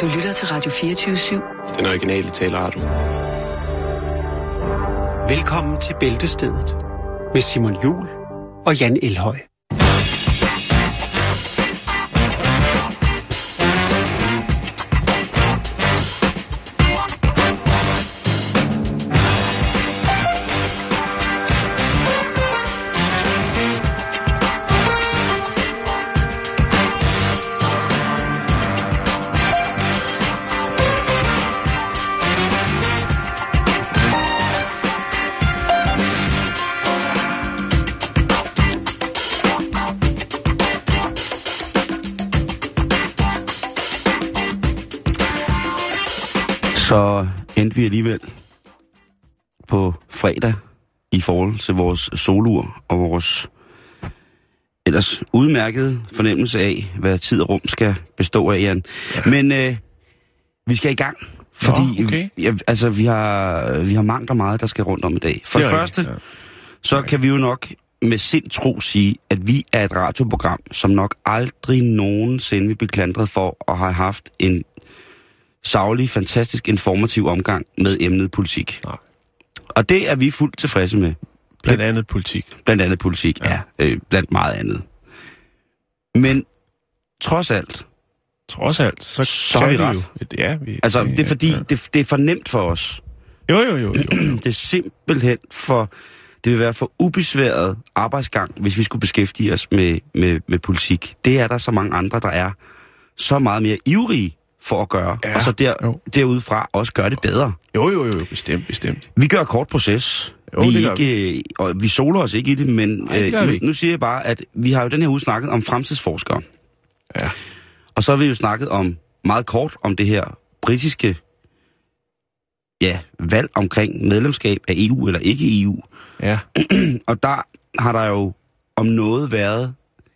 Du lytter til Radio 24-7. Den originale taleradio. Velkommen til Bæltestedet med Simon Jul og Jan Elhøj. Fredag i forhold til vores solur og vores ellers udmærkede fornemmelse af, hvad tid og rum skal bestå af, Jan. Ja. Men øh, vi skal i gang, fordi Nå, okay. ja, altså, vi, har, vi har mangt og meget, der skal rundt om i dag. For Det det, første, rigtigt, så kan vi jo nok med sind tro sige, at vi er et radioprogram, som nok aldrig nogensinde vil blive klandret for at have haft en savlig, fantastisk, informativ omgang med emnet politik. Nej. Og det er vi fuldt tilfredse med. Blandt andet politik. Blandt andet politik, ja. Ja. øh, blandt meget andet. Men trods alt, Trods alt, så, Så kan vi ret. jo. Ja, vi, altså det er fordi, Ja. det, det er for nemt for os. Jo, jo, jo. jo. Det er simpelthen for, det vil være for ubesværet arbejdsgang, hvis vi skulle beskæftige os med, med, med politik. Det er der så mange andre, der er så meget mere ivrige for at gøre, Ja, og så der, jo. derudfra også gøre det bedre. Jo, jo, jo, bestemt, bestemt. Vi gør kort proces. Jo, vi, det ikke, og vi soler os ikke i det, men Nej, det øh, vi nu, nu siger jeg bare, at vi har jo den her uge snakket om fremtidsforskere. Ja. Og så har vi jo snakket om meget kort om det her britiske ja, valg omkring medlemskab af EU eller ikke EU. Ja, Og der har der jo om noget været...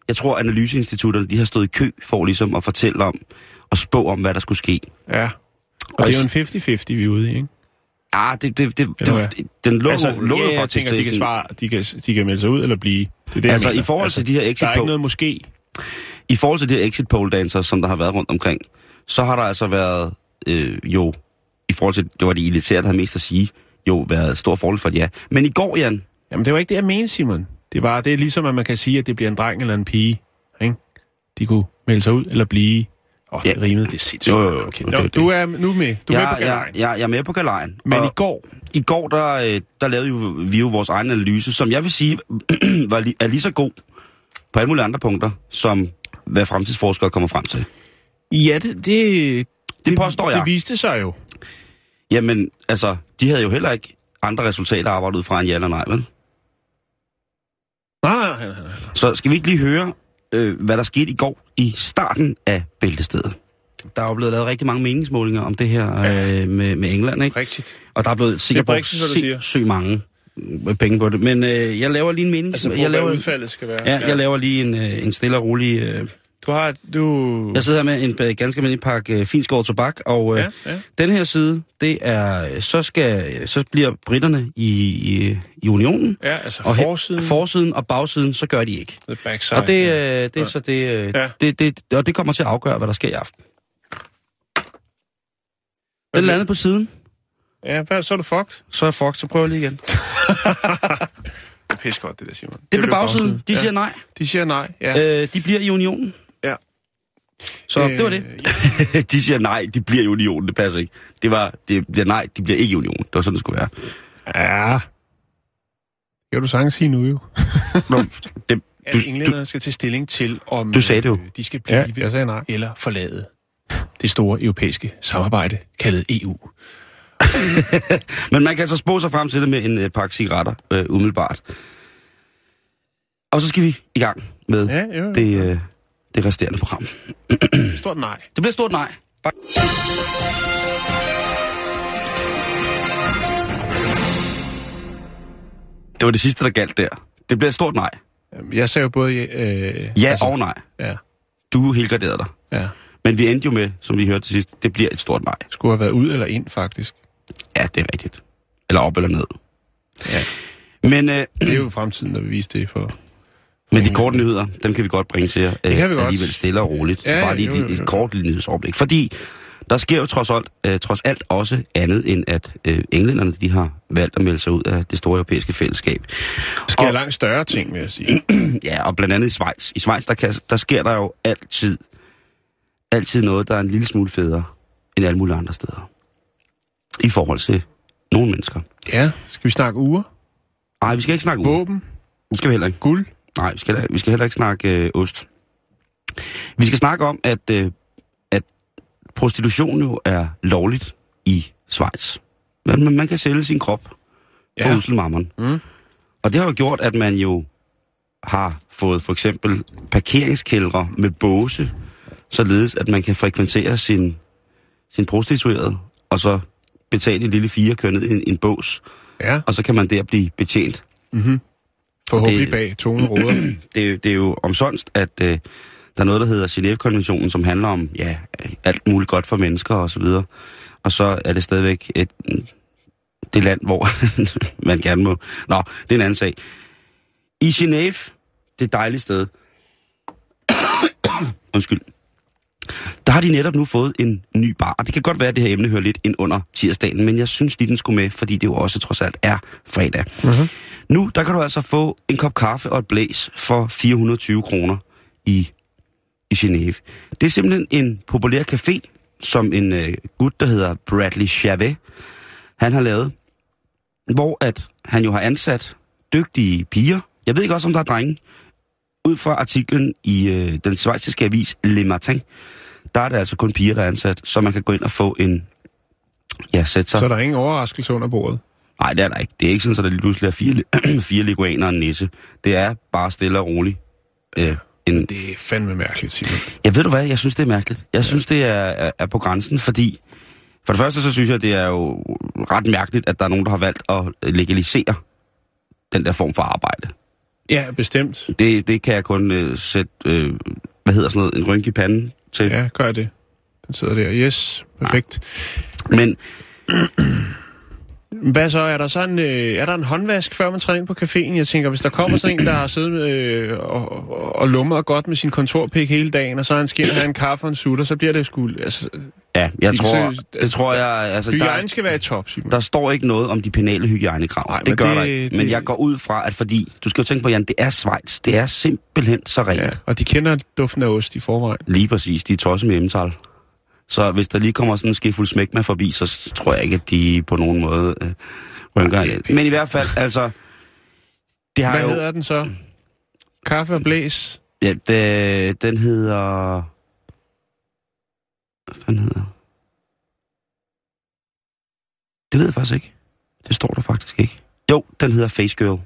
Jeg tror, analyseinstitutterne de har stået i kø for ligesom at fortælle om og spå om, hvad der skulle ske. ja. Og det er jo en 50-50, vi er ude i, ikke? Ah, det, det, det, det, den lå, altså, lå ja, jo jeg tænker, de kan, svare, de, kan, de kan melde sig ud eller blive. Det er det, Altså, i forhold til de her exit Der er ikke noget måske. I forhold til de her exit poll dancer, som der har været rundt omkring, så har der altså været øh, jo, i forhold til, det var de elitære, der havde mest at sige, jo været stor fordel for et ja. Men i går, Jan, Jamen, det var ikke det, jeg mente, Simon. Det var det er ligesom, at man kan sige, at det bliver en dreng eller en pige. Ikke? De kunne melde sig ud eller blive. Åh, oh, det Ja. rimede, det er sindssygt. Jo, jo, jo. Okay. Det det. du er nu med. Du er jeg, med på jeg, galejen. jeg, jeg er med på galejen. Men og i går, i går der, øh, der lavede jo, vi jo vores egen analyse, som jeg vil sige var, er lige så god på alle mulige andre punkter, som hvad fremtidsforskere kommer frem til. ja, det, det, Det påstår jeg. Det viste sig jo. Jamen, altså, de havde jo heller ikke andre resultater arbejdet ud fra en ja eller nej, vel? Nej, nej. nej. Så skal vi ikke lige høre, øh, hvad der skete i går i starten af bæltestedet? Der er jo blevet lavet rigtig mange meningsmålinger om det her øh, med, med England, ikke? Rigtigt. Og der er blevet sikkert brugt sindssygt mange øh, penge på det. Men øh, jeg laver lige en mening. Altså, jeg laver, udfaldet skal være. ja, jeg laver lige en, øh, en stille og rolig... Øh, Du har, du... jeg sidder her med en øh, ganske almindelig pakke øh, finskåret tobak, og øh, Ja, ja. den her side, det er, øh, så skal, så bliver britterne i, i, i unionen, Ja, altså og he- forsiden, forsiden og bagsiden, så gør de ikke. the backside. Og det, øh, det Ja. så det, øh, Ja. det, det, og det kommer til at afgøre, hvad der sker i aften. Den landede på siden, Ja, hvad, så er du fucked. så er jeg fucked, så prøver jeg lige igen. Det er pisse godt, det der, Simon. Det blev bagsiden. De ja. siger nej. De siger nej, ja. Øh, de bliver i unionen. Så det var det. ja. de siger nej, de bliver i unionen. Det passer ikke. Det var, det bliver nej, de bliver ikke i unionen. Det var sådan, det skulle være. Ja. Det kan du sagtens sige nu, jo. Nå, det, At du, englænderne skal tage stilling til, om Du sagde det jo. øh, de skal blive Ja, jeg sagde nej. eller forlade det store europæiske samarbejde, kaldet EU. men man kan altså spå sig frem til det med en øh, pakke cigaretter, øh, umiddelbart. Og så skal vi i gang med Ja, jo, jo. det, øh, det resterende program. Stort nej. Det bliver stort nej. Bare- Det var det sidste, der galt der. Det bliver et stort nej. Jeg sagde jo både... Øh, Ja altså, og nej. Ja, Du helgarderede dig. ja. Men vi endte jo med, som vi hørte til sidst, det bliver et stort nej. Skulle have været ud eller ind, faktisk. Ja, det er rigtigt. Eller op eller ned. Ja. Men øh, Det er jo fremtiden, der vil vise det for... Men de korte nyheder, dem kan vi godt bringe til jer. Det kan vi øh, godt. Alligevel stille og roligt. Ja, Bare lige jo, jo, et, jo. et kort nyhedsoverblik. Fordi der sker jo trods alt, øh, trods alt også andet, end at øh, englænderne de har valgt at melde sig ud af det store europæiske fællesskab. Der sker og, langt større ting, vil jeg sige. ja, og blandt andet i Schweiz. I Schweiz, der, kan, der sker der jo altid, altid noget, der er en lille smule federe end alle mulige andre steder. I forhold til nogle mennesker. Ja, skal vi snakke uger? Nej, vi skal ikke snakke uger. Våben? Det skal vi heller ikke. Guld? Nej, vi skal, vi skal heller ikke snakke øh, ost. Vi skal snakke om, at, øh, at prostitution jo er lovligt i Schweiz. Man, man kan sælge sin krop for ja. uselmammeren. Mm. Og det har jo gjort, at man jo har fået for eksempel parkeringskældre med båse, således at man kan frekventere sin, sin prostituerede, og så betale en lille fire kønnet en, en bås. Ja. Og så kan man der blive betjent. Mm-hmm. Forhåbentlig det, bag tunge råder. det, det er jo omsonst, at øh, der er noget, der hedder Genève-konventionen, som handler om ja, alt muligt godt for mennesker og så videre. Og så er det stadigvæk et, det land, hvor man gerne må... Nå, det er en anden sag. I Genève, det et dejligt sted. Undskyld. Der har de netop nu fået en ny bar, og det kan godt være, at det her emne hører lidt ind under tirsdagen, men jeg synes lige, den skulle med, fordi det jo også trods alt er fredag. Uh-huh. Nu, der kan du altså få en kop kaffe og et blæs for 420 kroner i, i Genève. Det er simpelthen en populær café, som en øh, gut, der hedder Bradley Chavez, han har lavet, hvor at han jo har ansat dygtige piger. Jeg ved ikke også, om der er drenge. Ud fra artiklen i øh, den svejsiske avis Le Matin, der er det altså kun piger, der er ansat, så man kan gå ind og få en... Ja, sætte sig. Så er der ingen overraskelse under bordet? Nej, det er der ikke. Det er ikke sådan, at der lige pludselig er fire, fire leguaner og en nisse. Det er bare stille og roligt. Øh, en... Det er fandme mærkeligt, Simon. Jeg ved du hvad, jeg synes, det er mærkeligt. Jeg ja. synes, det er, er, er på grænsen, fordi... For det første, så synes jeg, det er jo ret mærkeligt, at der er nogen, der har valgt at legalisere den der form for arbejde. Ja, bestemt. Det, det kan jeg kun uh, sætte, uh, hvad hedder sådan noget, en rynke i panden til. Ja, gør det. Den sidder der. Yes, perfekt. Ja. Men... Hvad så? Er der sådan øh, er der en håndvask, før man træder ind på caféen? Jeg tænker, hvis der kommer sådan en, der har siddet øh, og, og, og lummer godt med sin kontorpik hele dagen, og så har han skilt have en kaffe og en sutter, så bliver det sgu... Altså, ja, jeg tror, søge, det altså, tror jeg... Altså, hygiejne skal være i top, Simon. Der står ikke noget om de penale hygiejnekrav. Nej, det gør det, der ikke. Men det... jeg går ud fra, at fordi... Du skal jo tænke på, Jan, det er Schweiz. Det er simpelthen så rent. Ja, og de kender duften af ost i forvejen. Lige præcis. De er tosset med emtal. Så hvis der lige kommer sådan en skifuld smæk med forbi, så tror jeg ikke, at de på nogen måde øh, rynker ja, Men i hvert fald, altså... Det har Hvad jo... hedder den så? Kaffe og blæs? Ja, det, den hedder... Hvad fanden hedder Det ved jeg faktisk ikke. Det står der faktisk ikke. Jo, den hedder Face Girl.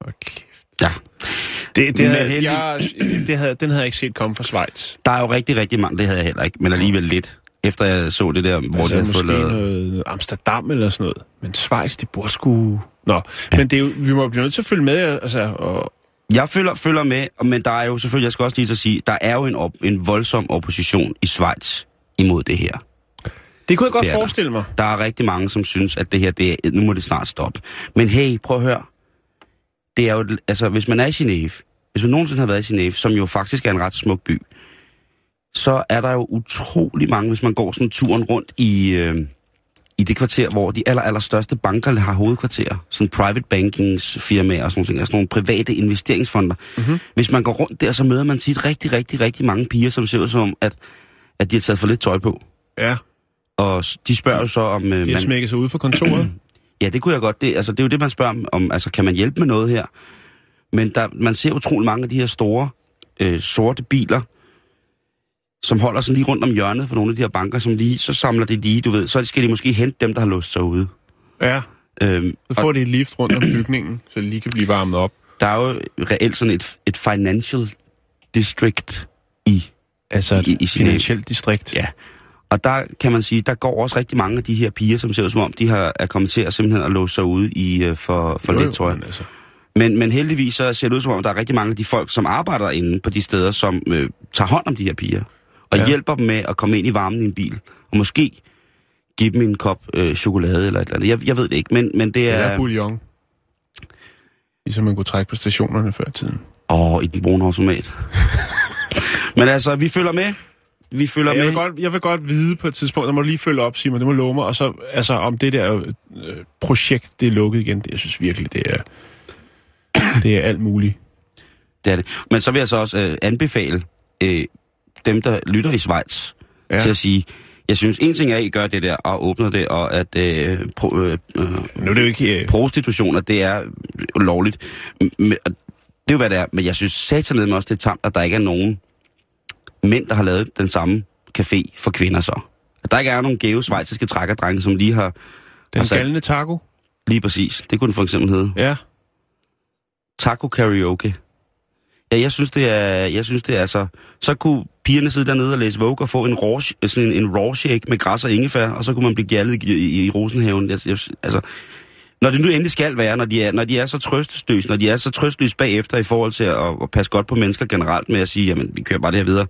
Okay. Ja. Det, det, havde, jeg, det havde, den havde jeg ikke set komme fra Schweiz. Der er jo rigtig, rigtig mange, det havde jeg heller ikke, men alligevel lidt. Efter jeg så det der, hvor altså, de havde fået lavet... noget Amsterdam eller sådan noget. Men Schweiz, de bor sgu... Nå, ja. men det er jo, vi må blive nødt til at følge med, altså... Og... Jeg følger, følger med, men der er jo selvfølgelig, jeg skal også lige at sige, der er jo en, op, en voldsom opposition i Schweiz imod det her. Det kunne jeg godt forestille mig. Der. der er rigtig mange, som synes, at det her, det er, nu må det snart stoppe. Men hey, prøv at høre det er jo, altså hvis man er i Genève, hvis man nogensinde har været i Genève, som jo faktisk er en ret smuk by, så er der jo utrolig mange, hvis man går sådan turen rundt i, øh, i det kvarter, hvor de aller, aller største banker har hovedkvarter, sådan private bankingsfirmaer og sådan noget, altså nogle private investeringsfonder. Mm-hmm. Hvis man går rundt der, så møder man tit rigtig, rigtig, rigtig mange piger, som ser ud som, at, at de har taget for lidt tøj på. Ja. Og de spørger jo så om... Øh, de har man, smækket sig ud for kontoret. Ja, det kunne jeg godt. Det, altså, det er jo det, man spørger om. Altså, kan man hjælpe med noget her? Men der, man ser utrolig mange af de her store, øh, sorte biler, som holder sådan lige rundt om hjørnet for nogle af de her banker, som lige, så samler de lige, du ved, så skal de måske hente dem, der har låst sig ude. Ja, øhm, så får og, de et lift rundt om bygningen, så de lige kan blive varmet op. Der er jo reelt sådan et, et financial district i Altså et i, i finansielt distrikt? Ja, og der kan man sige, der går også rigtig mange af de her piger, som ser ud som om, de har, er kommet til at simpelthen at låse sig ude i, uh, for, for lidt, tror jeg. Altså. Men, men heldigvis så ser det ud som om, der er rigtig mange af de folk, som arbejder inde på de steder, som øh, tager hånd om de her piger. Og ja. hjælper dem med at komme ind i varmen i en bil. Og måske give dem en kop øh, chokolade eller et eller andet. Jeg, jeg ved det ikke, men, men det er... Eller bouillon. Ligesom man kunne trække på stationerne før i tiden. Åh, i den brune automat. men altså, vi følger med. Vi følger Jeg med. vil, godt, jeg vil godt vide på et tidspunkt, der må lige følge op, Simon, det må love mig, og så, altså, om det der øh, projekt, det er lukket igen, det, jeg synes virkelig, det er, det er alt muligt. Det er det. Men så vil jeg så også øh, anbefale øh, dem, der lytter i Schweiz, ja. Ja. til at sige, jeg synes, en ting er, at I gør det der og åbner det, og at øh, pro, øh, Nu er det jo ikke... Øh, prostitution, at det er lovligt. Men, og det er jo, hvad det er. Men jeg synes satanet med også, det er tamt, at der ikke er nogen mænd, der har lavet den samme café for kvinder så. At der ikke er nogen gave svejsiske trækkerdrenge, som lige har... den altså- galdende taco. Lige præcis. Det kunne den for eksempel hedde. Ja. Taco karaoke. Ja, jeg synes, det er, jeg synes, det er så... Så kunne pigerne sidde dernede og læse Vogue og få en raw, sådan en, en raw shake med græs og ingefær, og så kunne man blive gjaldet i, i, i Rosenhaven. Jeg, jeg, altså, når det nu endelig skal være, når de er, når de er så trøstesløse, når de er så trøstløse bagefter i forhold til at, at passe godt på mennesker generelt med at sige, jamen, vi kører bare det her videre,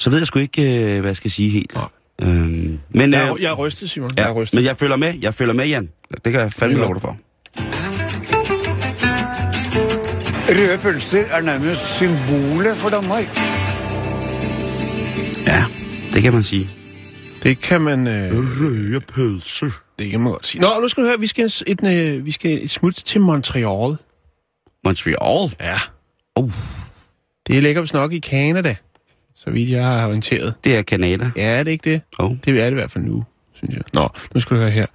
så ved jeg sgu ikke, øh, hvad jeg skal sige helt. Nej. Øhm, men, Jeg, er- øh, jeg er rystet, Simon. jeg er ja, rystet. men jeg følger med, jeg følger med, Jan. Det kan jeg fandme Ja. love dig for. Røde pølser er nærmest symbolet for Danmark. Ja, det kan man sige. Det kan man... Øh, Røde pølser. Det kan man godt sige. Nå, nu skal du høre, vi skal, et, øh, vi skal et smut til Montreal. Montreal. Ja. Oh, Det ligger vist nok i Canada, så vidt jeg har orienteret. det er Kanada. Ja, er det ikke det? Oh. Det er det i hvert fald nu, synes jeg. Nå, nu skal du høre her.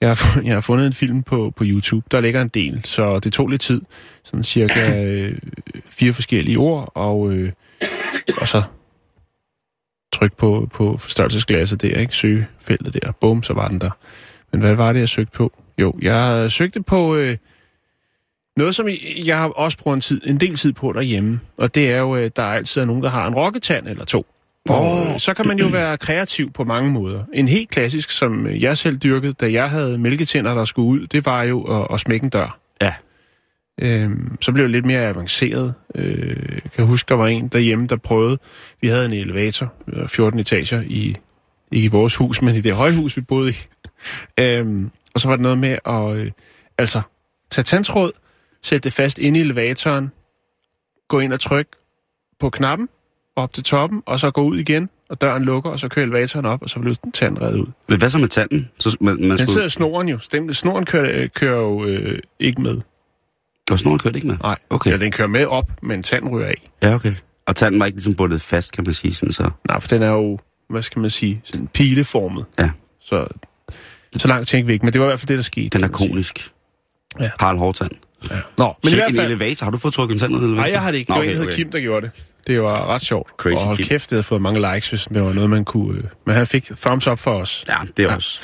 Jeg har, fundet, jeg har fundet en film på, på YouTube. Der ligger en del, så det tog lidt tid. Sådan cirka øh, fire forskellige ord, og, øh, og så tryk på, på forstørrelsesglasset der, ikke? Søgefeltet der. Bum, så var den der. Men hvad var det, jeg søgte på? Jo, jeg søgte på øh, noget, som jeg, har også brugt en, tid, en del tid på derhjemme. Og det er jo, øh, der er altid nogen, der har en rokketand eller to. Og så kan man jo være kreativ på mange måder. En helt klassisk, som jeg selv dyrkede, da jeg havde mælketænder, der skulle ud, det var jo at, at smække en dør. Ja. Øhm, så blev det lidt mere avanceret. Øh, jeg kan huske, der var en derhjemme, der prøvede. Vi havde en elevator, øh, 14 etager, i, ikke i vores hus, men i det højhus, vi boede i. Øhm, og så var det noget med at øh, altså, tage tandtråd, sætte det fast inde i elevatoren, gå ind og trykke på knappen, op til toppen, og så gå ud igen, og døren lukker, og så kører elevatoren op, og så bliver tanden reddet ud. Men hvad så med tanden? Så, man, man Den skulle... sidder snoren jo. Den, snoren kører, kører jo øh, ikke med. Og snoren kørte ikke med? Nej, Okay. ja, den kører med op, men tanden ryger af. Ja, okay. Og tanden var ikke ligesom bundet fast, kan man sige sådan så. Nej, for den er jo, hvad skal man sige, sådan pileformet. Ja. Så, så langt tænkte vi ikke, men det var i hvert fald det, der skete. Den er konisk. Ja. Harald Hårdtand. Nå, men i hvert en fald... elevator. Har du fået en ud af en elevator? Nej, jeg har det ikke. Nå, Det var okay, en, okay. Kim, der gjorde det. Det var ret sjovt. Crazy og hold Kim. kæft, det havde fået mange likes, hvis det var noget, man kunne... Øh, men han fik thumbs up for os. Ja, det er Ja. også.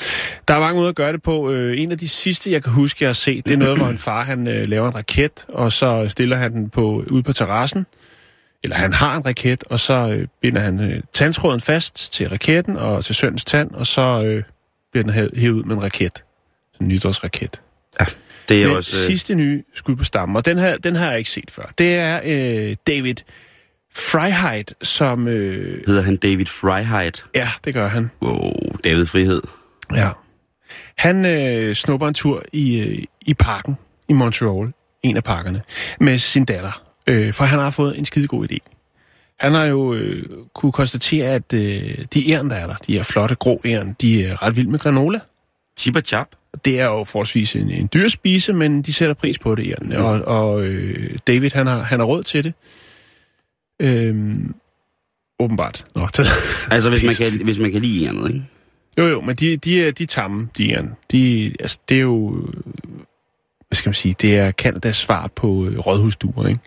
Der er mange måder at gøre det på. Øh, en af de sidste, jeg kan huske, jeg har set, det er noget, hvor en far han øh, laver en raket, og så stiller han den på, ude på terrassen. Eller han har en raket, og så øh, binder han øh, tandtråden fast til raketten og til søndens tand, og så øh, bliver den hæ- hævet ud med en raket. Sådan en nytårsraket. Det er Men også... Øh, sidste nye skud på stammen, og den her, den har jeg ikke set før. Det er øh, David Freiheit, som... Øh, hedder han David Freiheit. ja, det gør han. Wow, David Frihed. Ja. Han øh, snupper en tur i, øh, i parken i Montreal, en af parkerne, med sin datter. Øh, for han har fået en skide god idé. Han har jo øh, kunne konstatere, at øh, de æren, der er der, de her flotte grå æren, de er ret vilde med granola. Chippa Chap. Det er jo forholdsvis en, en dyr spise, men de sætter pris på det, æren. Og, og øh, David, han har, han har råd til det. Øhm, åbenbart. Nå, det, Altså, hvis man, kan, hvis man kan lide andet, ikke? Jo, jo, men de, de, er, de er tamme, de er. De, altså, det er jo, hvad skal man sige, det er Kanadas svar på øh, rådhusduer, ikke?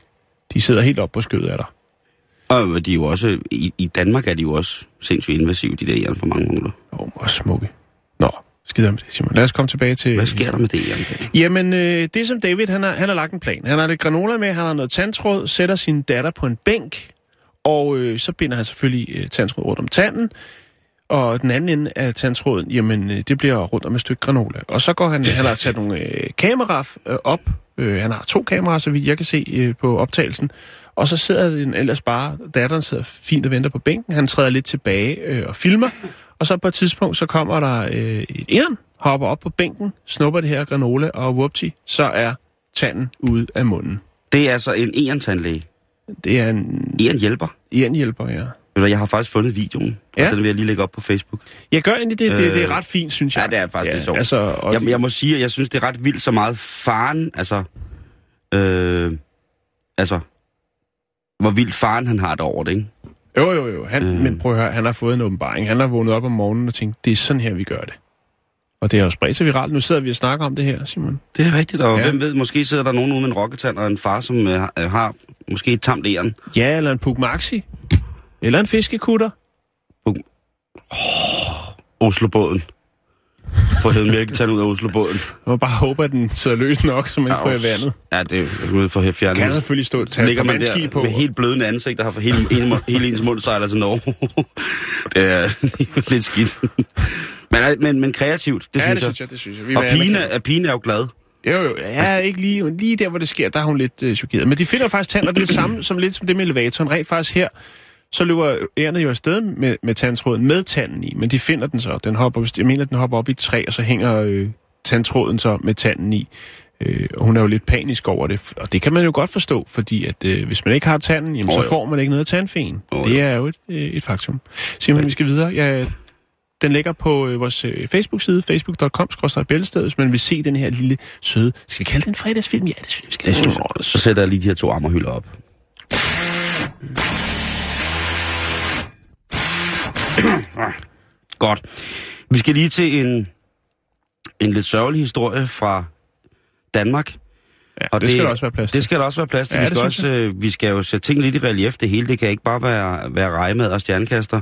De sidder helt op på skødet af dig. Og de er jo også... I, I Danmark er de jo også sindssygt invasive, de der jern på mange måder. Åh, oh, hvor smukke. Nå, skider med det, Simon. Lad os komme tilbage til... Hvad sker der med det jern? Jamen, øh, det som David, han har, han har lagt en plan. Han har lidt granola med, han har noget tandtråd, sætter sin datter på en bænk, og øh, så binder han selvfølgelig øh, tandtråd rundt om tanden, og den anden ende af tandtråden, jamen, øh, det bliver rundt om et stykke granola. Og så går han, han har taget nogle øh, kameraer øh, op, øh, han har to kameraer, så vidt jeg kan se øh, på optagelsen, og så sidder den ellers bare, datteren sidder fint og venter på bænken, han træder lidt tilbage øh, og filmer, og så på et tidspunkt, så kommer der øh, et æren, hopper op på bænken, snupper det her granola, og whoopty, så er tanden ude af munden. Det er altså en eren-tandlæge. Det er en Eren hjælper. ærenhjælper, ja. jeg har faktisk fundet videoen, ja. Ja. og den vil jeg lige lægge op på Facebook. Jeg gør egentlig det, det, det er Øh, ret fint, synes jeg. ja, det er faktisk lidt sjovt. Altså, Jeg, de- jeg må sige, at jeg synes, det er ret vildt så meget faren, altså... Øh, altså... Hvor vildt faren han har det over det, ikke? Jo, jo, jo. Han, Øh. Men prøv at høre, han har fået en åbenbaring. Han har vågnet op om morgenen og tænkt, det er sådan her, vi gør det. Og det har jo spredt sig viralt. Nu sidder vi og snakker om det her, Simon. Det er rigtigt, og Ja. hvem ved, måske sidder der nogen ude med en rocketand og en far, som øh, har- øh, måske et tamt æren. Ja, eller en Puk Maxi. Eller en fiskekutter. Oslobåden. Få hævet mælketand ud af Oslobåden. Må bare håbe, at den sidder løs nok, så man ikke går i vandet. Ja, det er for at fjerne. Kan selvfølgelig stå et ligger man der på. med helt blødende ansigt, der har for hele, en, hele ens mund sejler til Norge. det er lidt skidt. men, men, men kreativt, det ja, synes det jeg. synes jeg, det synes jeg. Vi Og anerkende. er, pigen er jo glad. Jo, jo. Ja, ikke lige, lige der, hvor det sker, der er hun lidt øh, chokeret. Men de finder faktisk tand, og det er det samme som lidt som det med elevatoren. Rent faktisk her, så løber ærnet jo afsted med, med tandtråden med tanden i, men de finder den så. Den hopper, jeg mener, den hopper op i et træ, og så hænger øh, tandtråden så med tanden i. Øh, og hun er jo lidt panisk over det, og det kan man jo godt forstå, fordi at øh, hvis man ikke har tanden, jamen, Åh, så jo. får man ikke noget af tandfen. Åh, det er jo et, øh, et faktum. Simon, vi skal videre. Ja, den ligger på øh, vores øh, Facebook-side, facebook.com-bæltested, hvis man vil se den her lille søde... Skal vi kalde det en fredagsfilm? Ja, det synes jeg, vi skal. Det synes jeg. Så sætter jeg lige de her to ammerhylder op. Godt. Vi skal lige til en, en lidt sørgelig historie fra Danmark. Ja, og det, det skal der også være plads til. Det skal der også være plads til. Ja, vi, skal også, øh, vi skal jo sætte ting lidt i relief, det hele. Det kan ikke bare være, være rejemad og stjernekaster.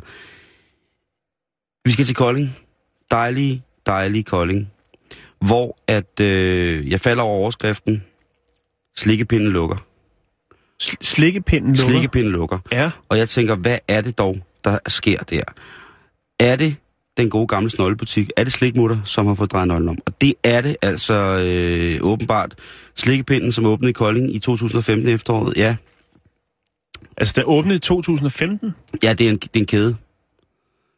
Vi skal til Kolding. Dejlig, dejlig Kolding. Hvor at øh, jeg falder over overskriften. Slikkepinden lukker. Sl- Slikkepinden lukker. Slikkepinden lukker. Ja. Og jeg tænker, hvad er det dog, der sker der? Er det den gode gamle snollebutik? Er det slikmutter, som har fået drejet nøglen om? Og det er det altså øh, åbenbart. Slikkepinden, som åbnede i Kolding i 2015 efteråret. Ja, Altså, den åbnede i 2015? ja det, er en, det er en kæde.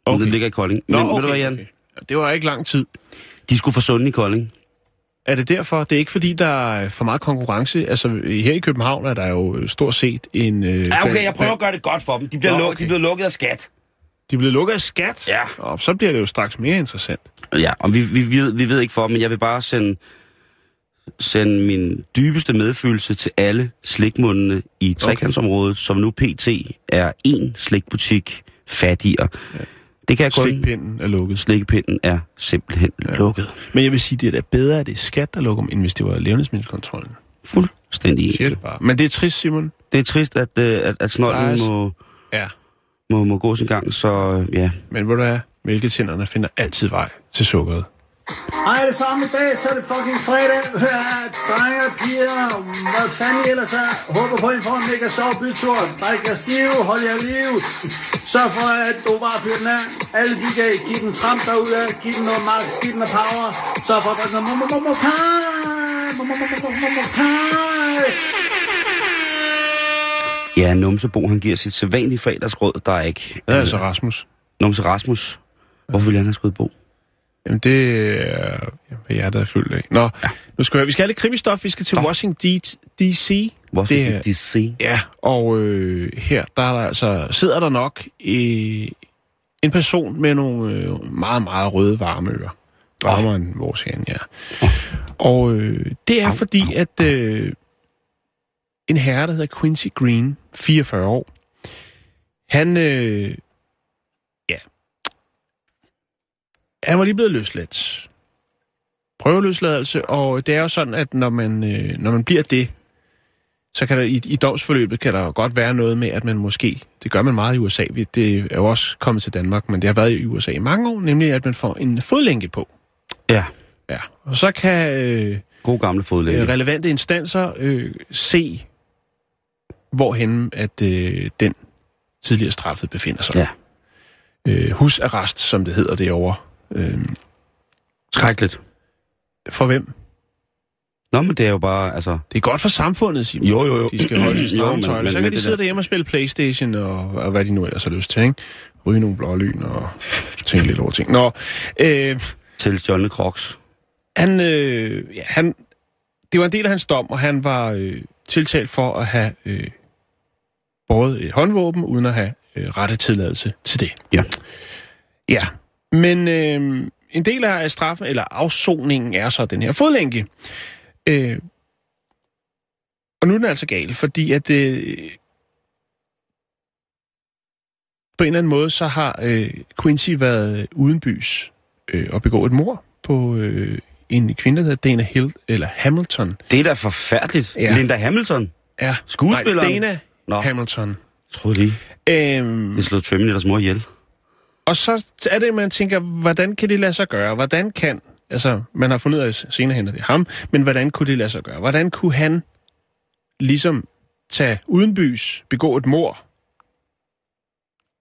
Okay. Den ligger i Kolding. Nå, Men okay, ved du hvad, Jan? okay. Det var ikke lang tid. De skulle få sunde i Kolding. Er det derfor? Det er ikke fordi, der er for meget konkurrence. Altså, her i København er der jo stort set en... Øh, Ja, okay, jeg prøver at gøre det godt for dem. De bliver, Nå, luk, okay. de bliver lukket af skat. De er blevet lukket af skat? Ja. Og så bliver det jo straks mere interessant. Ja, og vi, vi, vi, ved, vi ved ikke for, men jeg vil bare sende, sende min dybeste medfølelse til alle slikmundene i trekantsområdet, som nu pt. er en slikbutik fattigere. Ja. Det kan jeg kun... Slikpinden er lukket. Slikkepinden er simpelthen ja. lukket. Men jeg vil sige, det er da bedre, at det er skat, der lukker dem, end hvis det var levnedsmiddelkontrollen. Fuldstændig Jeg siger det bare. Men det er trist, Simon. Det er trist, at, øh, at, at snolden er må, Ja. må, må gå sin gang, så øh, ja. Men ved du hvad? Mælketænderne finder altid vej til sukkeret. Hej alle sammen i dag, så er det fucking fredag. Hør her, drenge og piger, hvad fanden I ellers er. Håber på, at I får en mega sjov bytur. Drik jer stive, hold jer liv. Sørg for, at du bare fyrer den af. Alle de kan giv den tramp derude, giv den noget max, giv den noget power. Sørg for, at der er noget mo- mo- mo- mo- pie. Mo- mo- mo- mo- mo- mo- pie. Ja, Numsebo, han giver sit sædvanlige fredagsråd, der er ikke. Det er altså Rasmus. Numse Rasmus. Hvorfor ville han have skudt bo? Jamen, det er hvad der er fyldt af. Nå, nu skal vi, vi skal have lidt krimistof. Vi skal til Nå. Washington D.C. Washington D.C. Ja, og øh, her der er der altså, sidder der nok øh, en person med nogle øh, meget, meget røde varmeører. Varmere end vores herinde, ja. Og øh, det er Au, fordi, au, at øh, en herre, der hedder Quincy Green, 44 år, han, øh, ja, han var lige blevet løsladt. Prøveløsladelse, og det er jo sådan, at når man, øh, når man bliver det, så kan der i, i domsforløbet kan der godt være noget med, at man måske, det gør man meget i USA, det er jo også kommet til Danmark, men det har været i USA i mange år, nemlig at man får en fodlænke på. Ja, Ja, og så kan øh, god gamle fodlæge. øh, relevante instanser øh, se, hvorhen at øh, den tidligere straffet befinder sig. Ja. Øh, husarrest, som det hedder derovre. Øh, Skrækkeligt. for hvem? Nå, men det er jo bare, altså... Det er godt for samfundet, Simon. Jo, jo, jo. De skal holde sig stramme men- men- Så men kan de det sidde der- derhjemme og spille Playstation og, og hvad de nu ellers har lyst til, ikke? Ryge nogle blå lyn og tænke lidt over ting. Nå, øh, Til Johnny Crocs. han, øh, ja, han, det var en del af hans dom, og han var øh, tiltalt for at have øh, båret et håndvåben, uden at have øh, rette tilladelse til det. Ja. Ja, men øh, en del af straffen, eller afsoningen, er så den her fodlænke. Øh, og nu er den altså gal, fordi at øh, på en eller anden måde, så har øh, Quincy været uden bys øh, og begå et mor på øh, en kvinde, der hedder Dana Hill, eller Hamilton. Det er da forfærdeligt. Ja. Linda Hamilton. Ja, Skuespilleren? Nej, Dana Nå. Hamilton. Jeg troede lige. Øhm, Det slog Terminators mor ihjel. Og så er det, man tænker, hvordan kan det lade sig gøre? Hvordan kan, altså, man har fundet ud af senere hen, at det er ham, men hvordan kunne det lade sig gøre? Hvordan kunne han ligesom tage udenbys, begå et mor?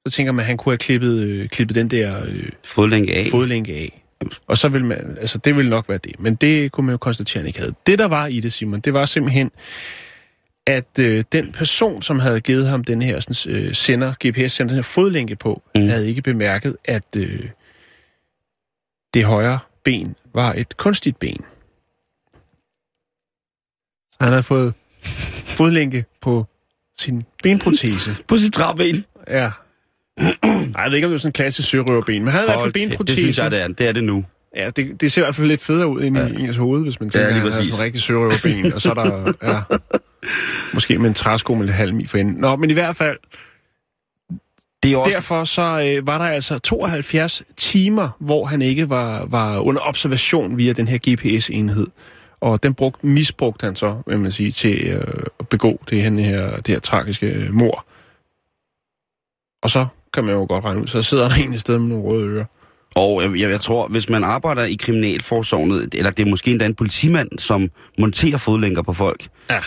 Så tænker man, at han kunne have klippet, øh, klippet den der øh, Fodlænke af. fodlænke af. Og så vil man, altså det ville nok være det. Men det kunne man jo konstatere, at han ikke havde. Det, der var i det, Simon, det var simpelthen, at øh, den person, som havde givet ham den her sådan, øh, sender, GPS-sender, den her fodlænke på, Mm. havde ikke bemærket, at øh, det højre ben var et kunstigt ben. Så han havde fået fodlænke på sin benprotese. På sit træben. Ja. Ej, jeg ved ikke, om det var sådan en klassisk sørøverben, men han havde i hvert fald det benprotese. synes jeg, det er. Det er det nu. Ja, det, det ser i hvert fald lidt federe ud ind i ja. ens hoved, hvis man tænker, ja, han har sådan en rigtig sørøverben, og så er der, ja, måske med en træsko med lidt halv mi for enden. Nå, men i hvert fald, Det er også... derfor så øh, var der altså 72 timer, hvor han ikke var, var under observation via den her GPS-enhed. Og den brugt, misbrugte han så, vil man sige, til øh, at begå det her, det her tragiske øh, mor. Og så kan man jo godt regne ud, så sidder der en i stedet med nogle røde ører. Og jeg, jeg, jeg tror, hvis man arbejder i kriminalforsorgen, eller det er måske endda en politimand, som monterer fodlænker på folk, Ja.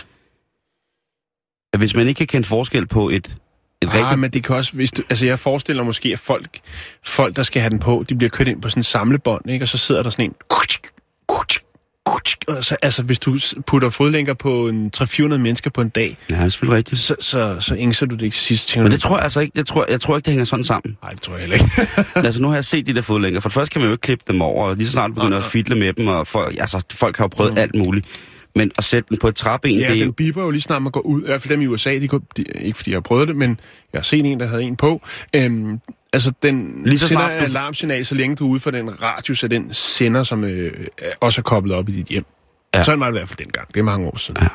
At hvis man ikke kan kende forskel på et, et Ah, rigtigt... men det kan også, hvis du, altså jeg forestiller måske, at folk, folk, der skal have den på, de bliver kørt ind på sådan en samlebånd, ikke? og så sidder der sådan en... Og så, altså, hvis du putter fodlænker på en 300-400 mennesker på en dag, Ja, det er selvfølgelig rigtigt. så, så, så ingser du det ikke til sidst. Men det tror jeg altså ikke, jeg tror, jeg tror ikke, det hænger sådan sammen. Nej, det tror jeg heller ikke. altså, nu har jeg set de der fodlænker. For det første kan man jo ikke klippe dem over, og lige så snart du begynder at fidle med dem, og folk, altså, folk har jo prøvet mm. alt muligt. Men at sætte den på et træben, ja, det den biber jo lige snart man går ud. I hvert fald dem i USA, de, går, de, ikke fordi jeg har prøvet det, men jeg har set en, der havde en på. Øhm, altså, den Lige så sender snart du- alarmsignal, så længe du er ude for den radius af den sender, som øh, også er koblet op i dit hjem. Ja. Sådan var det i hvert fald dengang. Det er mange år siden. Ja.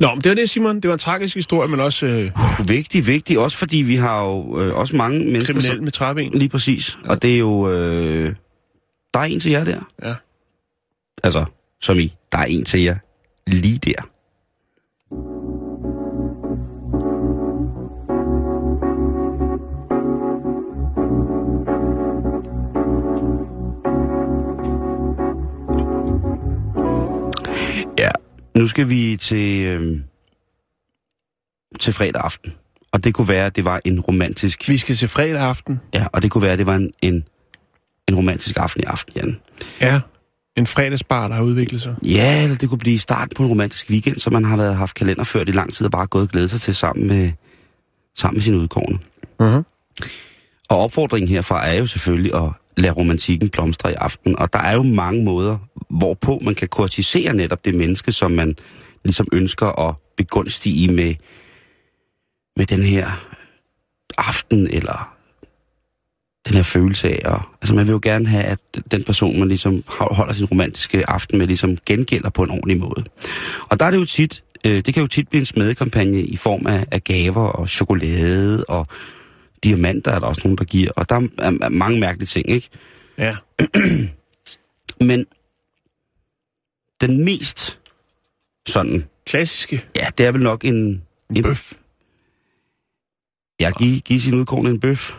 Nå, men det var det, Simon. Det var en tragisk historie, men også øh, Vigtig, vigtig. Også fordi vi har jo øh, også mange mennesker... kriminel med træben. Lige præcis. Ja. Og det er jo... Øh, der er en til jer der. Ja. Altså, som i, der er en til jer lige der. Ja, nu skal vi til, øh, til fredag aften. Og det kunne være, at det var en romantisk... Vi skal til fredag aften. Ja, og det kunne være, at det var en, en, en romantisk aften i aften, Jan. Ja. En fredagsbar, der har udviklet sig. Ja, eller det kunne blive start på en romantisk weekend, som man har været haft kalenderført i lang tid og bare gået og glædet sig til sammen med, sammen med sine udkårne. Uh-huh. Og opfordringen herfra er jo selvfølgelig at lade romantikken blomstre i aften. Og der er jo mange måder, hvorpå man kan kortisere netop det menneske, som man ligesom ønsker at begunstige med, med den her aften, eller den her følelse af. Og, altså man vil jo gerne have, at den person, man ligesom holder sin romantiske aften med, ligesom gengælder på en ordentlig måde. Og der er det jo tit, øh, det kan jo tit blive en smedekampagne i form af, af gaver og chokolade og diamanter er der også nogen, der giver. Og der er, er, er mange mærkelige ting, ikke? Ja. Men den mest sådan, Klassiske. ja, det er vel nok en... en Bøf. Ja, giv, giv sin udkårne en bøf.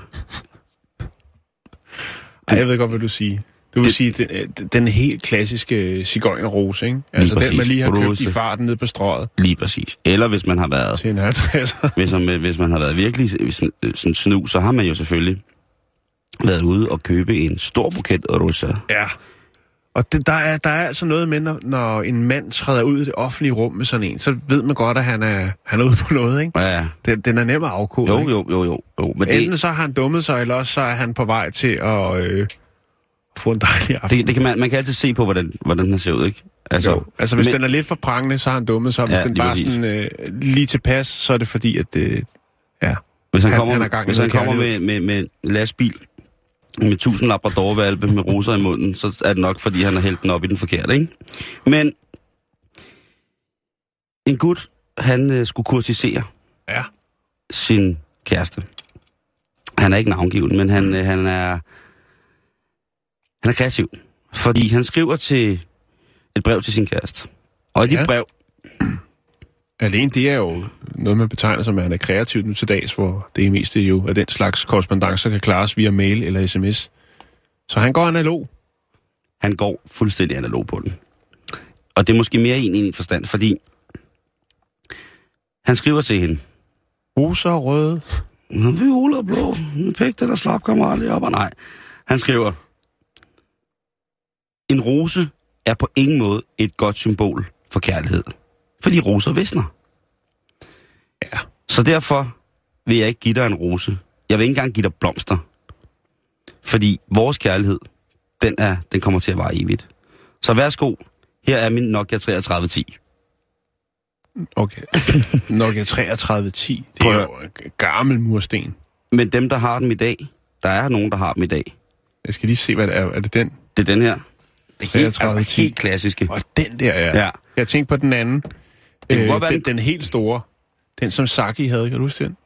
Ej, jeg ved godt, hvad du siger. Du vil Det- sige, den, øh, den helt klassiske cigøjnerrose, ikke? Altså den, man præcis. lige har købt Rose. i farten ned på strøget Lige præcis. Eller hvis man har været, til en 50. hvis man, hvis man har været virkelig sådan, sådan snu, så har man jo selvfølgelig været ude og købe en stor buket rosa. ja. Og det, der, er, der er altså noget med, når, når en mand træder ud i det offentlige rum med sådan en, så ved man godt, at han er, han er ude på noget, ikke? Ja, Den, den er nem at afkode, jo, ikke? jo, jo, jo. jo. Men Enten det, så har han dummet sig, eller også så er han på vej til at øh, få en dejlig aften. det, det kan man, man kan altid se på, hvordan, hvordan den ser ud, ikke? Altså, jo. altså hvis men, den er lidt for prangende, så har han dummet sig. Hvis Ja, den bare præcis. sådan øh, lige tilpas, så er det fordi, at det... Ja. Hvis han, Han- kommer, han gang hvis han kommer med, med, med lastbil med tusind labradorvalpe med roser i munden, så er det nok, fordi han har hældt den op i den forkerte, ikke? Men en gut, han øh, skulle kurtisere Ja. sin kæreste. Han er ikke navngiven, men han, øh, han er han er kreativ. Fordi han skriver til et brev til sin kæreste. Og i Ja. det brev, Alene det er jo noget, man betegner som, at han er kreativ nu til dags, hvor det meste jo af den slags korrespondencer kan klares via mail eller sms. Så han går analog. han går fuldstændig analog på den. Og det er måske mere en i en forstand, fordi han skriver til hende, Rosa og røde. Nå, viola og blå, pæk den der slap kommer aldrig op, og nej. Han skriver, en rose er på ingen måde et godt symbol for kærlighed. Fordi roser visner. Ja. Så derfor vil jeg ikke give dig en rose. Jeg vil ikke engang give dig blomster. Fordi vores kærlighed, den, er, den kommer til at vare evigt. Så værsgo, her er min Nokia 3310. Okay. Nokia 3310. Det er jo en gammel mursten. Men dem, der har dem i dag, der er nogen, der har dem i dag. Jeg skal lige se, hvad det er. Er det den? Det er den her. Det er helt, 3310. altså, helt klassiske. Og den der er. Ja. Jeg tænkte på den anden. Det kunne Øh, godt være den, den- helt store. Den, som Saki havde. Kan du huske den?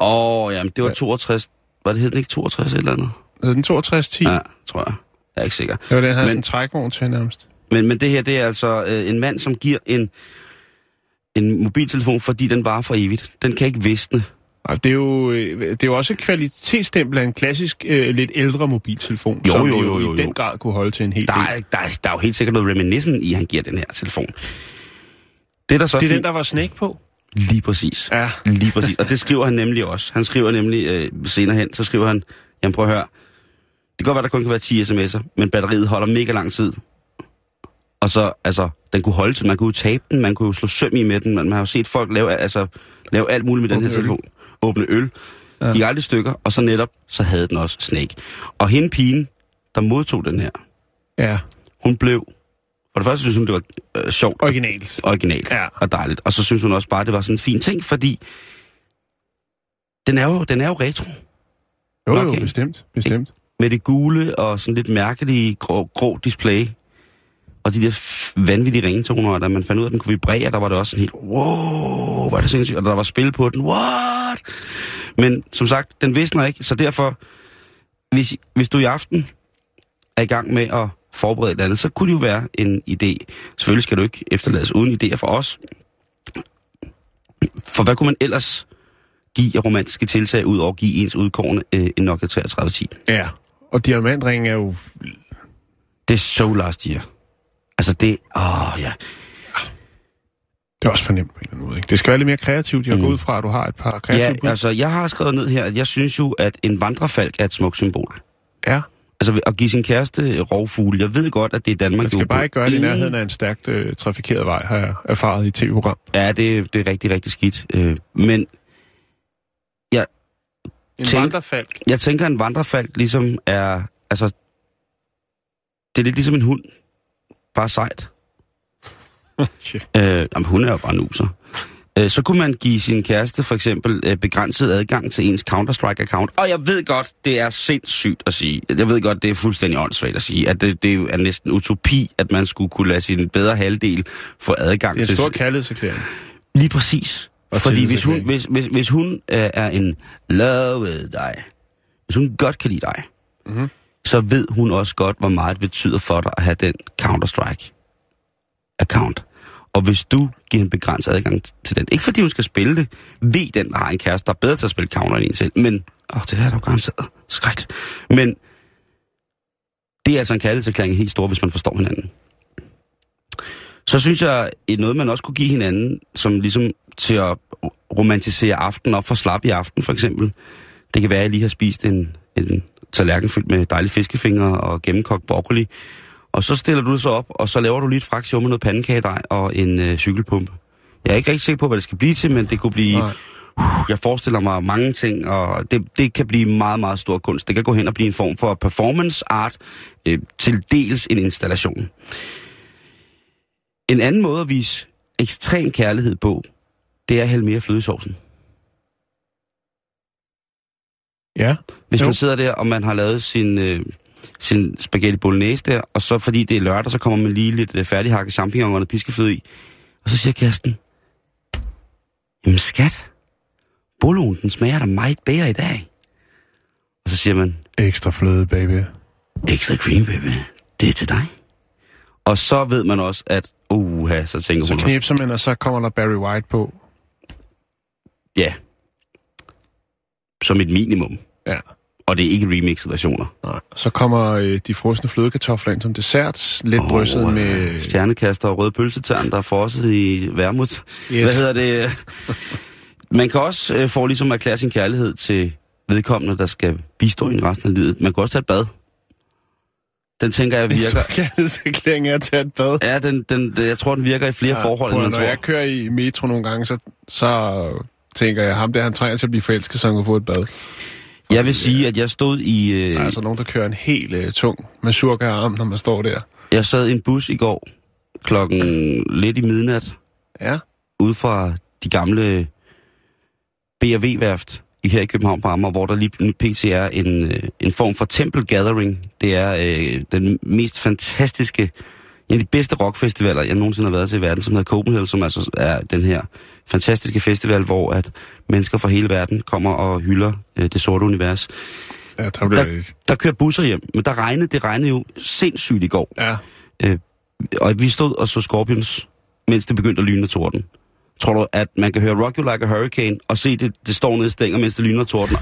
Åh, oh, jamen, det var Ja. 62. Var det hed den ikke 62 eller andet? Hed den 6210? Ja, tror jeg. Jeg er ikke sikker. Det var den, havde Men- sådan en trækvogn til nærmest. Men, men det her, det er altså øh, en mand, som giver en, en mobiltelefon, fordi den varer for evigt. Den kan ikke visne. Det er jo, øh, det er jo også et kvalitetsstempel af en klassisk, øh, lidt ældre mobiltelefon, Jo, som jo, jo, jo, jo, i den grad kunne holde til en hel Der del. er, der, er- der er jo helt sikkert noget reminiscent i, at han giver den her telefon. Det der så Det er fint- den, der var Snake på? Lige præcis. Ja. Lige præcis. Og det skriver han nemlig også. Han skriver nemlig øh, senere hen, så skriver han, jamen prøv at høre, det kan godt være, der kun kan være 10 sms'er, men batteriet holder mega lang tid. Og så, altså, den kunne holde til, man kunne jo tabe den, man kunne jo slå søm i med den, man, man har jo set folk lave, altså, lave alt muligt med den Åbne her øl. telefon. Åbne øl. Ja. De aldrig stykker, og så netop, så havde den også Snake. Og hende pigen, der modtog den her, Ja, hun blev, for det første synes hun, det var øh, sjovt originalt. originalt Ja. og dejligt. Og så synes hun også bare, det var sådan en fin ting, fordi den er jo, den er jo retro. Jo, jo, bestemt, bestemt. Med det gule og sådan lidt mærkelige grå, grå display. Og de der vanvittige ringetoner, og da man fandt ud af, at den kunne vibrere, der var det også sådan helt, wow, hvor er det sindssygt, og der var spil på den, what? Men som sagt, den visner ikke, så derfor, hvis, hvis du i aften er i gang med at forberede et eller andet, så kunne det jo være en idé. Selvfølgelig skal du ikke efterlades uden idéer for os. For hvad kunne man ellers give af romantiske tiltag, ud over at give ens udkårende øh, en Nokia 3310? Ja, og diamantringen er jo... Det er so last year. Altså det, åh ja. Det er også fornemt på en eller anden måde. Ikke? Det skal være lidt mere kreativt. Jeg Mm. går ud fra, at du har et par kreative Ja, bud. altså jeg har skrevet ned her, at jeg synes jo, at en vandrefalk er et smukt symbol. ja. Altså at give sin kæreste rovfugle. Jeg ved godt, at det er Danmark. Man skal jo bare ikke gøre det i nærheden af en stærkt øh, trafikeret vej, har jeg erfaret i tv-program. Ja, det, det er rigtig, rigtig skidt. Øh, men En Tænk- vandrefalk. jeg tænker, at en vandrefalk ligesom er... Altså, det er lidt ligesom en hund. Bare sejt. Okay. Øh, jamen, hun er jo bare nuser. Øh, så kunne man give sin kæreste for eksempel øh, begrænset adgang til ens Counter-Strike-account. Og jeg ved godt, det er sindssygt at sige. Jeg ved godt, det er fuldstændig åndssvagt at sige, at det, det er næsten utopi, at man skulle kunne lade sin bedre halvdel få adgang Det er en til... stor kærlighedserklæring. Lige præcis. Og Fordi hvis hun, hvis, hvis, hvis hun øh, er en love dig, hvis hun godt kan lide dig, Mhm. mm-hmm. så ved hun også godt, hvor meget det betyder for dig at have den Counter-Strike-account. Og hvis du giver en begrænset adgang til den, ikke fordi hun skal spille det, ved den, der har en kæreste, der er bedre til at spille Counter end en selv, men, åh, det er da jo garanteret, skrækt. Men det er altså en kærlighedserklæring helt stor, hvis man forstår hinanden. Så synes jeg, et noget man også kunne give hinanden, som ligesom til at romantisere aften op for slap i aften, for eksempel. Det kan være, at jeg lige har spist en, en tallerken fyldt med dejlige fiskefingre og gennemkogt broccoli. Og så stiller du det så op, og så laver du lige et fraktion med noget pandekagedej og en øh, cykelpumpe. Jeg er ikke rigtig sikker på, hvad det skal blive til, men det kunne blive... Nej. Uh, jeg forestiller mig mange ting, og det, det kan blive meget, meget stor kunst. Det kan gå hen og blive en form for performance art, øh, til dels en installation. En anden måde at vise ekstrem kærlighed på, det er at hælde mere fløde i sovsen. Ja. Hvis Jo. man sidder der, og man har lavet sin, øh, sin spaghetti bolognese der, og så fordi det er lørdag, så kommer man lige lidt øh, færdighakket champignon og noget piskefløde i. Og så siger Kirsten, jamen skat, boloen, den smager da meget bedre i dag. Og så siger man, Ekstra fløde, baby. extra cream, baby, det er til dig. Og så ved man også, at, uha, så tænker Så hun også, knipser man, og så kommer der Barry White på. ja, som et minimum. Ja. Og det er ikke remixede versioner. Nej. Så kommer øh, de frosne flødekartofler ind som dessert. Lidt oh, drysset Og, med... øh, Stjernekaster og røde pølsetern, der er frosset i værmut. Yes. Hvad hedder det? Man kan også øh, få ligesom erklære sin kærlighed til vedkommende, der skal bistå en resten af livet. Man kan også tage et bad. Den tænker jeg virker... Kærlighedserklæring er at tage et bad. Ja, den, den, jeg tror, den virker i flere ja, forhold, end prøv at- man Når tror. jeg kører i metro nogle gange, så, så tænker jeg, ham der, han trænger til at blive forelsket, så han kan få et bad. Jeg vil sige, at jeg stod i... Der er Øh, altså nogen, der kører en helt øh, tung med surkararm, når man står der. jeg sad i en bus i går klokken lidt i midnat, Ja. ude fra de gamle B&V-værft i her i København på Amager, hvor der lige pt. er en, øh, en form for temple gathering. Det er øh, den mest fantastiske, en af de bedste rockfestivaler, jeg nogensinde har været til i verden, som hedder Copenhagen, som altså er den her fantastiske festival, hvor at mennesker fra hele verden kommer og hylder øh, det sorte univers. Ja, der blev Der, lidt... der kører busser hjem, men der regnede, det regnede jo sindssygt i går. Ja. Og vi stod og så Scorpions, mens det begyndte at lyne og torden. Tror du, at man kan høre Rock You Like a Hurricane, og se det, det står nede i stænger, mens det lyner og torden?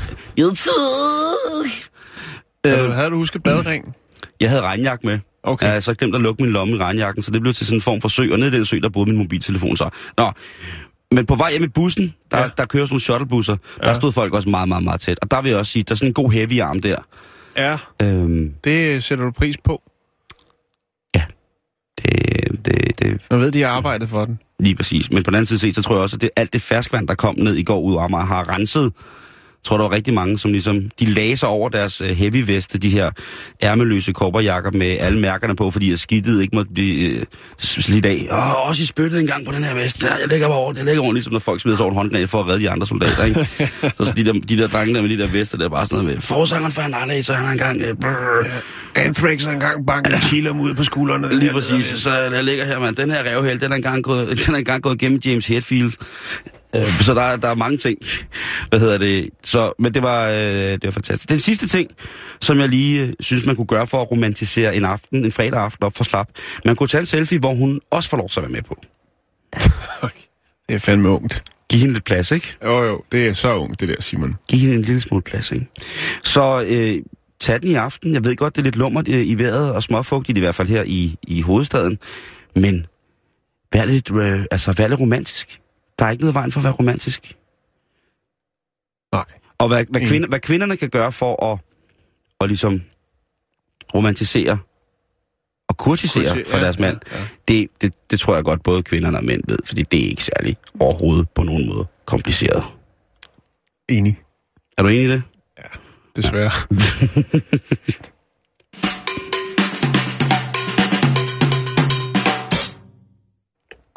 Øh, havde du husket badring? jeg havde regnjakke med. Okay. Jeg havde så glemt at lukke min lomme i regnjakken, så det blev til sådan en form for sø, og nede i den sø, der boede min mobiltelefon så. Nå, men på vej hjem i bussen, der, Ja. ja. der kører sådan nogle shuttlebusser, der stod folk også meget, meget, meget tæt. Og der vil jeg også sige, der er sådan en god heavy arm der. Ja. Øhm, Det sætter du pris på. det, det, det, Man ved, de har arbejdet for den. Lige præcis. Men på den anden side set, så tror jeg også, at det, alt det ferskvand, der kom ned i går ud af Amager, har renset. Jeg tror, der var rigtig mange, som ligesom, de laser over deres øh, heavy veste, de her ærmeløse kopperjakker med alle mærkerne på, fordi at skidtet ikke måtte blive øh, slidt af. Åh, også i spyttet en gang på den her vest. Ja, jeg lægger mig over, jeg lægger over, ligesom når folk smider sig over en håndgranat for at redde de andre soldater, ikke? så, så de, der, de der drenge der med de der vester, der er bare sådan noget med, forsangeren for en anden, så han engang... Øh. Anthrax har engang banket Chilum ud på skuldrene. Lige præcis. Så jeg ligger her, mand. Den her revhæld, den er engang gået, den er engang gået gennem James Hetfield. Øh, så der, er- der er mange ting. Hvad hedder det? Så, men det var, øh, det var fantastisk. Den sidste ting, som jeg lige øh, synes, man kunne gøre for at romantisere en aften, en fredag aften op for slap. Man kunne tage en selfie, hvor hun også får lov til at være med på. Det er fandme ungt. Giv hende lidt plads, ikke? Jo, jo, det er så ungt, det der, Simon. Giv hende en lille smule plads, ikke? Så øh, tag den i aften. Jeg ved godt, det er lidt lummert øh, i vejret og småfugtigt, i hvert fald her i, i hovedstaden. Men vær lidt, øh, altså, vær lidt romantisk. Der er ikke noget vejen for at være romantisk. Nej. Og hvad, hvad, Enig. kvinder, hvad kvinderne kan gøre for at, at ligesom romantisere og kurtisere Kurti- for ja, deres mand, ja, ja. Det, det, det tror jeg godt både kvinderne og mænd ved, fordi det er ikke særlig overhovedet på nogen måde kompliceret. Enig. Er du enig i det? Desværre.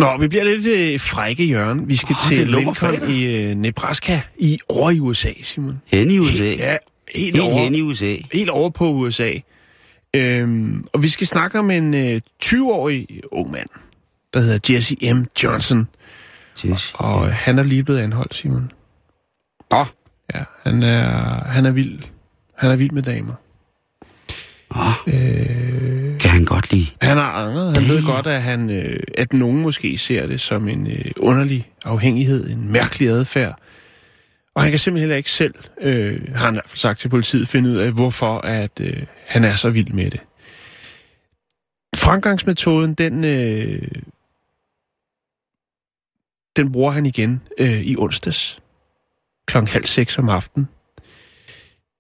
Nå, vi bliver lidt øh, frække, Jørgen. Vi skal oh, til Lincoln i øh, Nebraska, i over i USA, Simon. Hen i USA. Helt, ja, helt, Helt over, hen i USA. helt over på USA. Øhm, og vi skal snakke om en øh, 20-årig ung mand, der hedder Jesse M. Johnson. Yes. Og øh, han er lige blevet anholdt, Simon. Åh, Ja, han er, han er vild. Han er vild med damer. Åh, Øh, kan han godt lide. han har angret. Han ved godt, at, han, øh, at nogen måske ser det som en øh, underlig afhængighed, en mærkelig adfærd. Og han kan simpelthen heller ikke selv, øh, har han sagt til politiet, finde ud af, hvorfor at, øh, han er så vild med det. Fremgangsmetoden, den, øh, den bruger han igen øh, i onsdags klokken halv seks om aftenen.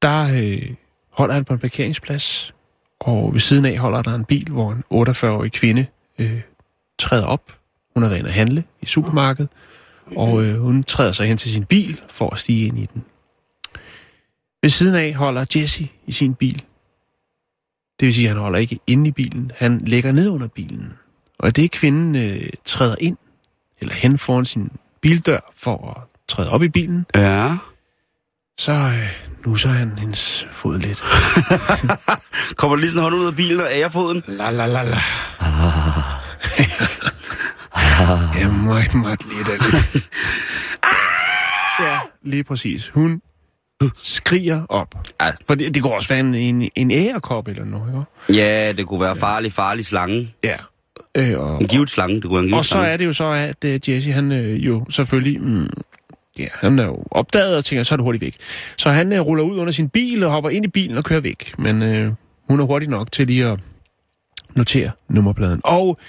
Der øh, holder han på en parkeringsplads, og ved siden af holder der en bil, hvor en 48-årig kvinde øh, træder op. Hun har været inde at handle i supermarkedet, og øh, hun træder sig hen til sin bil for at stige ind i den. Ved siden af holder Jesse i sin bil. Det vil sige, at han holder ikke inde i bilen, han ligger ned under bilen. Og det det kvinden øh, træder ind, eller hen foran sin bildør for at træde op i bilen, Ja så øh, nusser han hendes fod lidt. Kommer lige sådan hånden ud af bilen og ærer foden? La la la la. ja, meget, meget lidt af lidt. ja, lige præcis. Hun skriger op. Ja. For det, det kunne også være en, en, en ærekop eller noget, ikke? Ja, det kunne være farlig, farlig slange. Ja. Øh, og, En givet slange, det kunne være en givet og så slange. er det jo så, at uh, Jesse, han øh, jo selvfølgelig... Mm, ja, han er jo opdaget og tænker, så er det hurtigt væk. Så han øh, ruller ud under sin bil og hopper ind i bilen og kører væk. Men øh, hun er hurtig nok til lige at notere nummerpladen. Og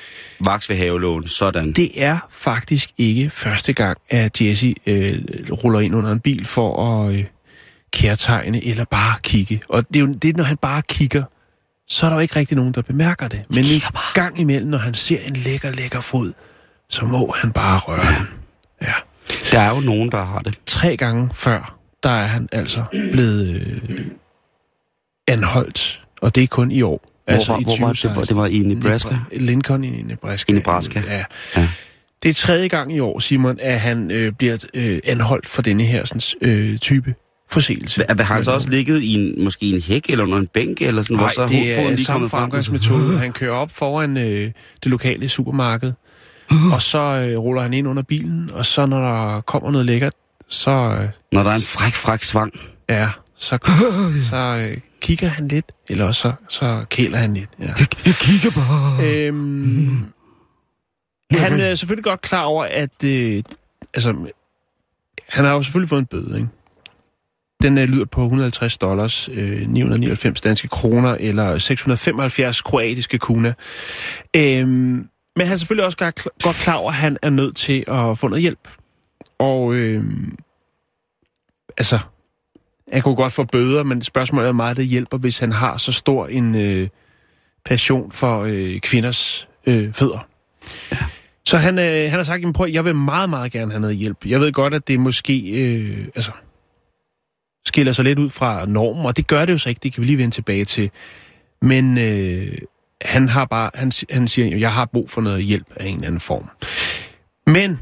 Vaks ved havelån, sådan. det er faktisk ikke første gang, at Jesse øh, ruller ind under en bil for at øh, kærtegne eller bare kigge. Og det er jo det, når han bare kigger, så er der jo ikke rigtig nogen, der bemærker det. Men en gang imellem, når han ser en lækker, lækker fod, så må han bare røre den. Der er jo nogen, der har det. Tre gange før, der er han altså blevet øh, anholdt. Og det er kun i år. Hvor, var, hvor var det? Det var, det var i Nebraska? Lincoln i Nebraska. I Nebraska. Ja. Ja. Det er tredje gang i år, Simon, at han øh, bliver øh, anholdt for denne her sådan, øh, type forseelse. Hva- Har han så også ligget i en, måske en hæk eller under en bænk, eller sådan, Nej, hvor så det er samme fremgangsmetode. Han kører op foran øh, det lokale supermarked, og så øh, ruller han ind under bilen, og så når der kommer noget lækkert, så øh, Når der er en fræk, fræk svang. ja, så, så øh, kigger han lidt, eller også så, så kæler han lidt. Ja. Jeg kigger bare. Øhm, han er selvfølgelig godt klar over, at øh, altså, han har jo selvfølgelig fået en bøde, ikke? Den øh, lyder på 150 dollars, øh, 999 danske kroner, eller 675 kroatiske kuna. Øhm, men han er selvfølgelig også godt, klar over, at han er nødt til at få noget hjælp. Og øhm, altså, han kunne godt få bøder, men spørgsmålet er meget, det hjælper, hvis han har så stor en øh, passion for øh, kvinders øh, fødder. Så han, øh, han har sagt, "Jamen, prøv, jeg vil meget, meget gerne have noget hjælp. Jeg ved godt, at det måske øh, altså, skiller sig lidt ud fra normen, og det gør det jo så ikke, det kan vi lige vende tilbage til. Men øh, han har bare, han, han siger, jeg har brug for noget hjælp af en eller anden form. Men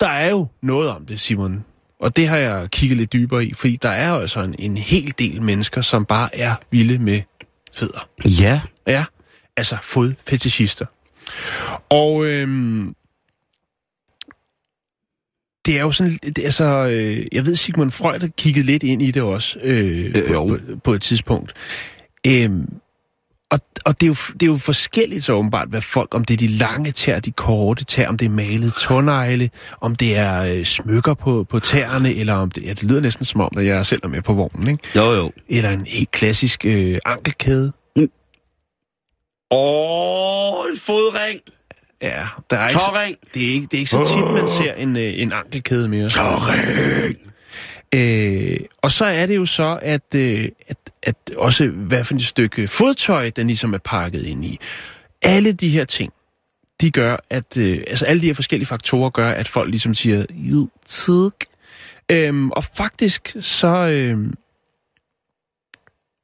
der er jo noget om det, Simon. Og det har jeg kigget lidt dybere i, fordi der er jo altså en, en hel del mennesker, som bare er vilde med fødder. Ja. Ja, altså fodfetishister. Og øhm, det er jo sådan, det, altså, øh, jeg ved, Sigmund Freud har kigget lidt ind i det også øh, Øh, på, på et tidspunkt. Øhm, og, og det, er jo, det er jo forskelligt så åbenbart, hvad folk, om det er de lange tær, de korte tær, om det er malet tånegle, om det er øh, smykker på, på tæerne, eller om det, ja, det lyder næsten som om, at jeg selv er med på vognen, ikke? Jo, jo. Eller en helt klassisk øh, ankelkæde. Åh, en fodring. Ja, der er ikke, så- Tåring. det er ikke, det er ikke så tit, man ser en, øh, en ankelkæde mere. Tåring. Øh, og så er det jo så, at, øh, at, at også hvad for et stykke fodtøj, den ligesom er pakket ind i. Alle de her ting, de gør, at øh, altså alle de her forskellige faktorer gør, at folk ligesom siger, "Jo, tak." Øhm, og faktisk så øh,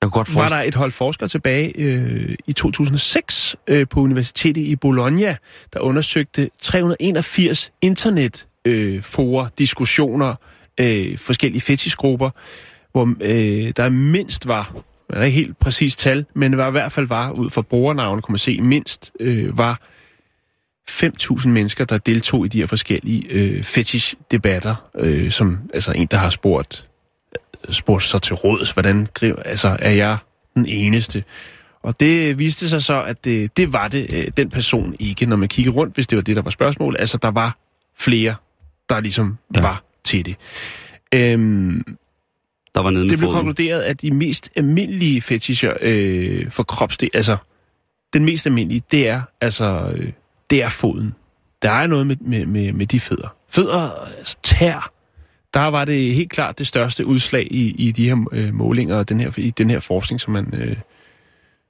Jeg godt var der et hold forskere tilbage øh, i 2006 øh, på Universitetet i Bologna, der undersøgte 381 internet øh, diskussioner, øh, forskellige fetishgrupper, hvor øh, der mindst var, man er ikke helt præcis tal, men var i hvert fald var, ud fra brugernavne kunne man se, mindst øh, var 5.000 mennesker, der deltog i de her forskellige øh, fetish-debatter, øh, som altså en, der har spurgt spurgte sig til råds, hvordan altså, er jeg den eneste? Og det viste sig så, at det, det var det, øh, den person ikke, når man kigger rundt, hvis det var det, der var spørgsmålet. Altså, der var flere, der ligesom ja. var til det. Øhm, der var nede det blev foden. konkluderet, at de mest almindelige fetischer øh, for kropsdel, altså den mest almindelige, det er altså øh, det er foden. Der er noget med, med, med, med de fødder. Fødder, altså tær, der var det helt klart det største udslag i, i de her øh, målinger og den her, i den her forskning, som man, øh,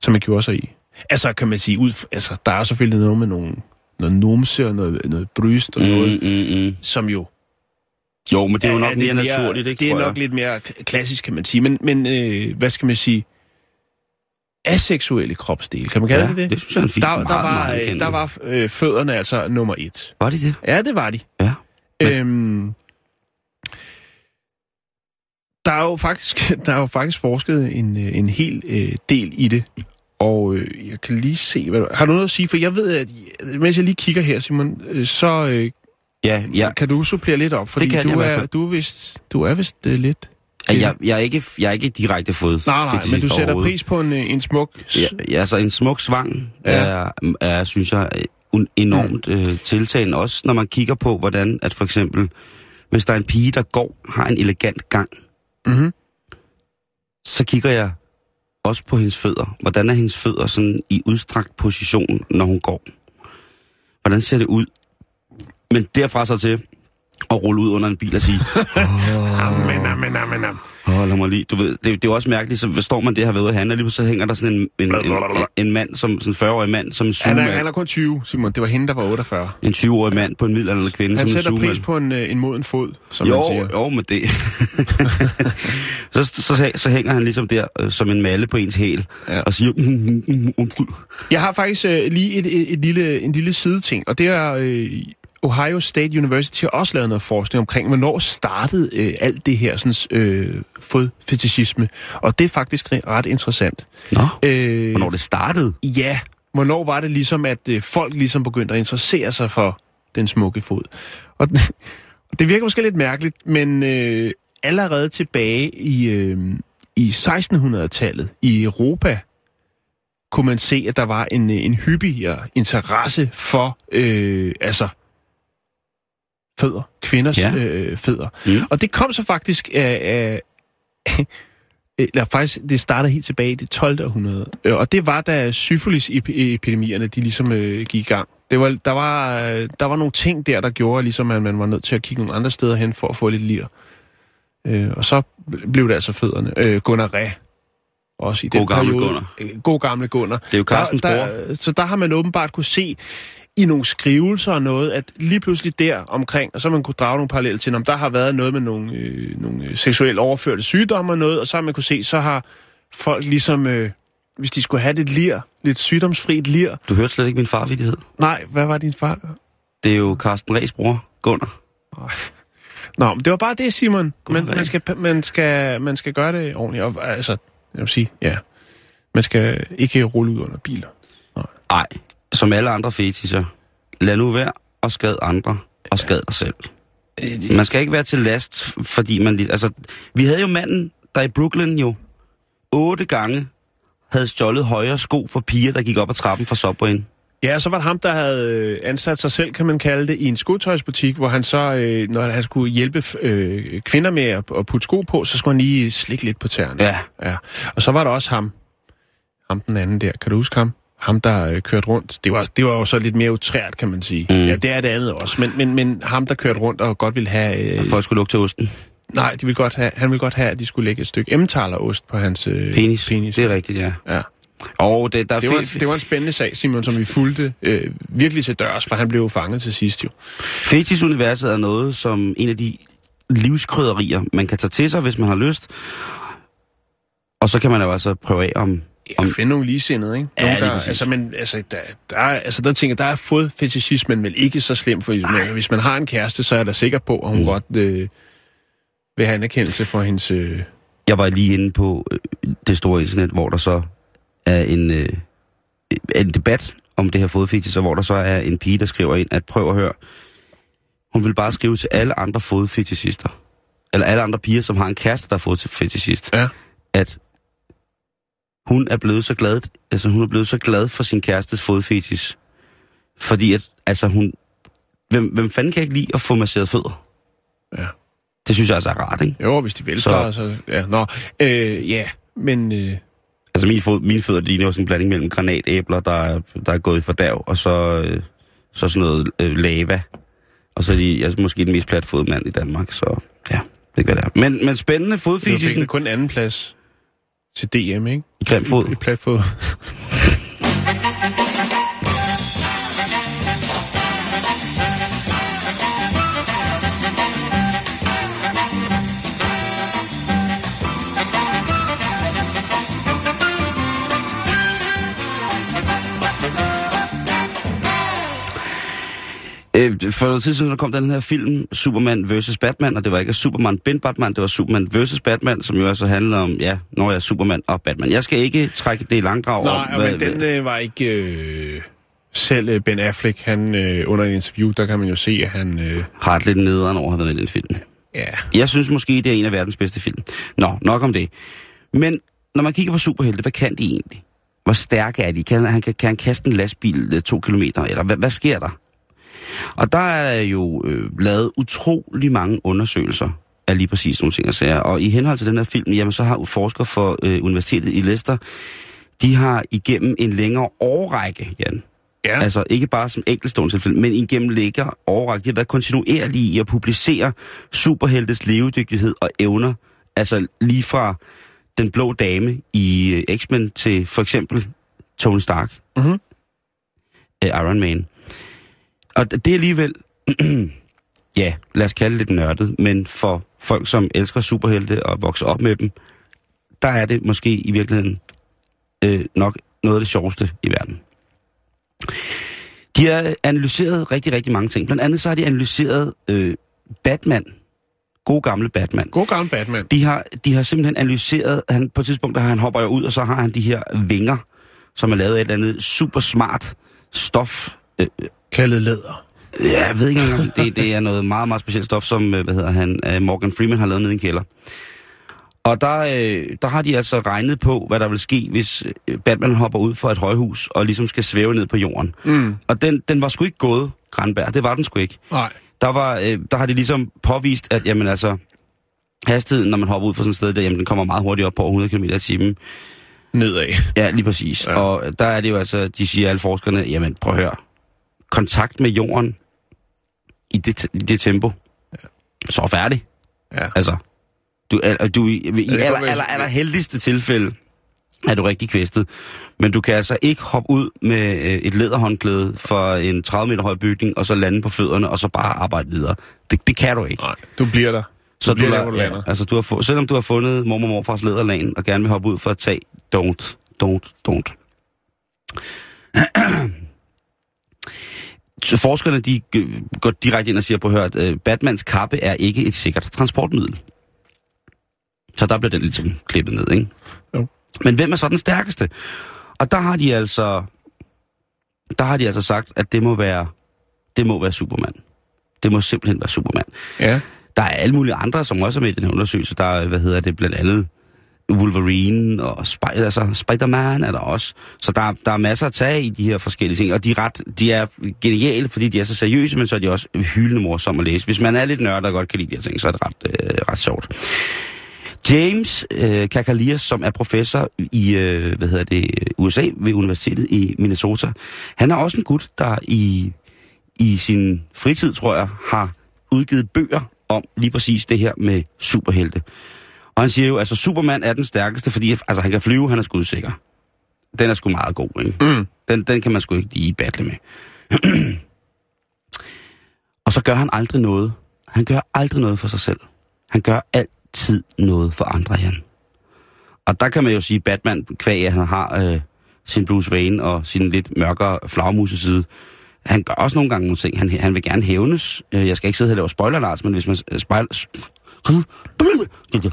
som man gjorde sig i. Altså kan man sige, ud, altså, der er selvfølgelig noget med nogle, noget numse og noget, noget bryst og mm. noget, Mm, mm, mm. som jo Jo, men det er jo nok lidt mere naturligt, ikke, Det er nok jeg. lidt mere klassisk, kan man sige. Men, men øh, hvad skal man sige? Aseksuelle kropsdele, kan man kalde Ja, det det? det synes jeg er en fin- der, der meget, var, meget øh, der var øh, fødderne altså nummer et. Var det det? Ja, det var de. Ja. Øhm, Der er jo faktisk, der er jo faktisk forsket en, øh, en hel øh, del i det. Og øh, jeg kan lige se, hvad, har du noget at sige? For jeg ved, at mens jeg lige kigger her, Simon, øh, så øh, Ja, ja. kan du supplere lidt op. Fordi Det kan du, jeg er, du er vist, du er vist øh, lidt... Jeg, jeg, er ikke, jeg er ikke direkte fået Nej, nej, men du sætter pris på en, øh, en smuk... Ja, ja, altså en smuk svang Ja. ja. er, er, synes jeg, un- enormt mm. øh, tiltagende. Også når man kigger på, hvordan at for eksempel, hvis der er en pige, der går, har en elegant gang, Mhm. så kigger jeg også på hendes fødder. Hvordan er hendes fødder sådan i udstrakt position, når hun går? Hvordan ser det ud? Men derfra så til at rulle ud under en bil og sige, Amen, amen, amen, amen. Åh, lad mig lige. Du ved, det, det er jo også mærkeligt, så hvad står man det her ved at handle, lige så hænger der sådan en, en, en, en, en mand, som, sådan en 40-årig mand, som en Han er, han er kun 20, Simon. Det var hende, der var 48. En 20-årig mand på en middelalderlig kvinde, Han som en sætter pris på en, øh, en moden fod, som jo, man siger. jo, men det... så, så, så, så, hænger han ligesom der øh, som en malle på ens hæl, Ja. ja. og siger, mm, mm, mm, undskyld. Jeg har faktisk øh, lige et, et, et lille, en lille sideting, og det er øh, Ohio State University har også lavet noget forskning omkring, hvornår startede øh, alt det her sådan, øh, fodfetishisme. Og det er faktisk re- ret interessant. Nå, Øh, hvornår det startede? Ja, hvornår var det ligesom, at øh, folk ligesom begyndte at interessere sig for den smukke fod? Og og det virker måske lidt mærkeligt, men øh, allerede tilbage i, øh, i 1600-tallet i Europa, kunne man se, at der var en, øh, en hyppigere interesse for øh, altså fødder, kvinders ja. Øh, fødder. Mm. Og det kom så faktisk af, af eller faktisk, det startede helt tilbage i det 12. århundrede. Øh, Og det var, da syfilis-epidemierne, de ligesom øh, gik i gang. Det var, der, var, øh, der var nogle ting der, der gjorde, ligesom, at man var nødt til at kigge nogle andre steder hen for at få lidt lir. Øh, og så blev det altså fødderne. Øh, Gunnar Ræ. Også i God den gamle periode. Gunnar. Øh, God gamle Gunnar. Det er jo Carstens der, der, Så der har man åbenbart kunne se i nogle skrivelser og noget, at lige pludselig der omkring, og så man kunne drage nogle paralleller til, om der har været noget med nogle, øh, nogle øh, seksuelt overførte sygdomme og noget, og så har man kunne se, så har folk ligesom, øh, hvis de skulle have lidt lir, lidt sygdomsfrit lir. Du hørte slet ikke min farvidighed. Nej, hvad var din far? Det er jo Carsten Ræs bror, Gunnar. Nå, men det var bare det, Simon. Man, man, skal, man, skal, man skal gøre det ordentligt. Og, altså, jeg vil sige, ja. Man skal ikke rulle ud under biler. Nej, som alle andre fetischer. Lad nu være og skad andre og skad dig selv. Man skal ikke være til last, fordi man... lige- Altså, vi havde jo manden, der i Brooklyn jo otte gange havde stjålet højre sko for piger, der gik op ad trappen fra Subwayen. Ja, så var det ham, der havde øh, ansat sig selv, kan man kalde det, i en skotøjsbutik, hvor han så, øh, når han skulle hjælpe øh, kvinder med at, at putte sko på, så skulle han lige slikke lidt på tæerne. Ja. ja. Og så var der også ham, ham den anden der, kan du huske ham? Ham, der øh, kørte rundt. Det var, det var jo så lidt mere utrært, kan man sige. Mm. Ja, det er det andet også. Men, men, men ham, der kørte rundt og godt ville have... Øh, Folk skulle lugte til osten. nej, de ville godt have, han ville godt have, at de skulle lægge et stykke emmentaler-ost på hans øh, Penis. penis. Det er rigtigt, ja. Ja. Og det, der er Det var, en, det var en spændende sag, Simon, som vi fulgte øh, virkelig til dørs, for han blev jo fanget til sidst jo. Fetish-universet er noget som en af de livskrydderier, man kan tage til sig, hvis man har lyst. Og så kan man jo altså prøve af, om... Ja, om finde nogle ligesindede, ikke? Ja, Nogle, lige der, altså, men, altså, der, der, er, altså, der tænker der er fået fetishismen vel ikke så slem, for hvis man, hvis man har en kæreste, så er jeg da sikker på, at hun mm. godt øh, vil have anerkendelse for hendes... Øh, jeg var lige inde på øh, det store internet, hvor der så er en, øh, en debat om det her fodfetish, og hvor der så er en pige, der skriver ind, at prøv at høre, hun vil bare skrive til alle andre fodfetishister, eller alle andre piger, som har en kæreste, der er fodfetishist, ja. at hun er blevet så glad, altså hun er blevet så glad for sin kærestes fodfetish, fordi at, altså hun, hvem, hvem fanden kan ikke lide at få masseret fødder? Ja. Det synes jeg altså er rart, ikke? Jo, hvis de vil, så... så ja, nå, øh, ja, men... Øh, Altså min fod, mine fødder ligner jo sådan en blanding mellem granatæbler, der er, der er gået i fordærv, og så, øh, så sådan noget øh, lava. Og så er de altså, måske den mest platfodede mand i Danmark, så ja, det kan det er. Men, men spændende fodfisisen kun en anden plads til DM, ikke? i grim fod. I platfod. Øh, for noget tid siden så kom den her film, Superman vs. Batman, og det var ikke Superman Ben Batman, det var Superman vs. Batman, som jo altså handlede om, ja, når jeg er Superman og Batman. Jeg skal ikke trække det i langdrag Nej, om, hvad, men den øh, var ikke... Øh, selv øh, Ben Affleck, han øh, under en interview, der kan man jo se, at han... Øh, har et lidt nederen over at have været i den film. ja, Jeg synes måske, det er en af verdens bedste film. Nå, nok om det. Men når man kigger på superhelte, hvad kan de egentlig? Hvor stærke er de? Kan han, kan, kan han kaste en lastbil øh, to kilometer? Eller hvad, hvad sker der? Og der er jo øh, lavet utrolig mange undersøgelser af lige præcis nogle ting og sager. Og i henhold til den her film, jamen så har forskere for øh, Universitetet i Leicester, de har igennem en længere årrække, Jan, ja. Altså ikke bare som enkeltstående tilfælde, men igennem lægger overrækt. De har været kontinuerlige i at publicere superheltes levedygtighed og evner. Altså lige fra den blå dame i øh, X-Men til for eksempel Tony Stark. Mhm. Øh, Iron Man. Og det er alligevel, ja, lad os kalde det lidt nørdet, men for folk, som elsker superhelte og vokser op med dem, der er det måske i virkeligheden øh, nok noget af det sjoveste i verden. De har analyseret rigtig, rigtig mange ting. Blandt andet så har de analyseret øh, Batman. God gamle Batman. God gammel Batman. De har, de har simpelthen analyseret, han, på et tidspunkt, der han hopper jo ud, og så har han de her vinger, som er lavet af et eller andet super smart stof. Øh, Kaldet læder. ja, jeg ved ikke engang, det, det er noget meget, meget specielt stof, som, øh, hvad hedder han, øh, Morgan Freeman har lavet nede i en kælder. Og der, øh, der har de altså regnet på, hvad der vil ske, hvis Batman hopper ud fra et højhus og ligesom skal svæve ned på jorden. Mm. Og den, den var sgu ikke gået, Granberg. Det var den sgu ikke. Nej. Der, var, øh, der har de ligesom påvist, at jamen, altså, hastigheden, når man hopper ud fra sådan et sted, der, jamen, den kommer meget hurtigt op på over 100 km i timen. Nedad. Ja, lige præcis. Ja. Og der er det jo altså, de siger alle forskerne, jamen prøv at høre, kontakt med jorden i det, i det tempo, ja. så er færdig. Ja. Altså, du, er, du i, i kan aller, aller, aller heldigste tilfælde er du rigtig kvæstet. Men du kan altså ikke hoppe ud med øh, et læderhåndklæde for en 30 meter høj bygning, og så lande på fødderne, og så bare arbejde videre. Det, det kan du ikke. Nej, du bliver der. Så bliver du, der, er- hvor du ja, altså, du har få, selvom du har fundet mormor og morfars læderlagen, og gerne vil hoppe ud for at tage, don't, don't, don't. Forskerne de går direkte ind og siger på hørt, at øh, Batmans kappe er ikke et sikkert transportmiddel. Så der bliver den ligesom klippet ned, ikke? Jo. Men hvem er så den stærkeste? Og der har de altså, der har de altså sagt, at det må være, det må være Superman. Det må simpelthen være Superman. Ja. Der er alle mulige andre, som også er med i den her undersøgelse. Der er, hvad hedder det, blandt andet Wolverine og Spider, altså Spider-Man er der også. Så der, der er masser at tage i de her forskellige ting. Og de er, ret, de er geniale, fordi de er så seriøse, men så er de også hyldende morsomme at læse. Hvis man er lidt nørd og godt kan lide de her ting, så er det ret, øh, ret sjovt. James øh, Kakalias, som er professor i øh, hvad hedder det, USA ved Universitetet i Minnesota, han er også en gut, der i, i sin fritid, tror jeg, har udgivet bøger om lige præcis det her med superhelte. Og han siger jo, altså Superman er den stærkeste, fordi altså, han kan flyve, han er skudsikker. Den er sgu meget god, ikke? Mm. Den, den kan man sgu ikke lige battle med. og så gør han aldrig noget. Han gør aldrig noget for sig selv. Han gør altid noget for andre, Jan. Og der kan man jo sige, Batman, kvæg at han har øh, sin Bruce Wayne og sin lidt mørkere flagmuseside, han gør også nogle gange nogle ting. Han, han vil gerne hævnes. Øh, Jeg skal ikke sidde her og lave spoiler, Lars, men hvis man. Jeg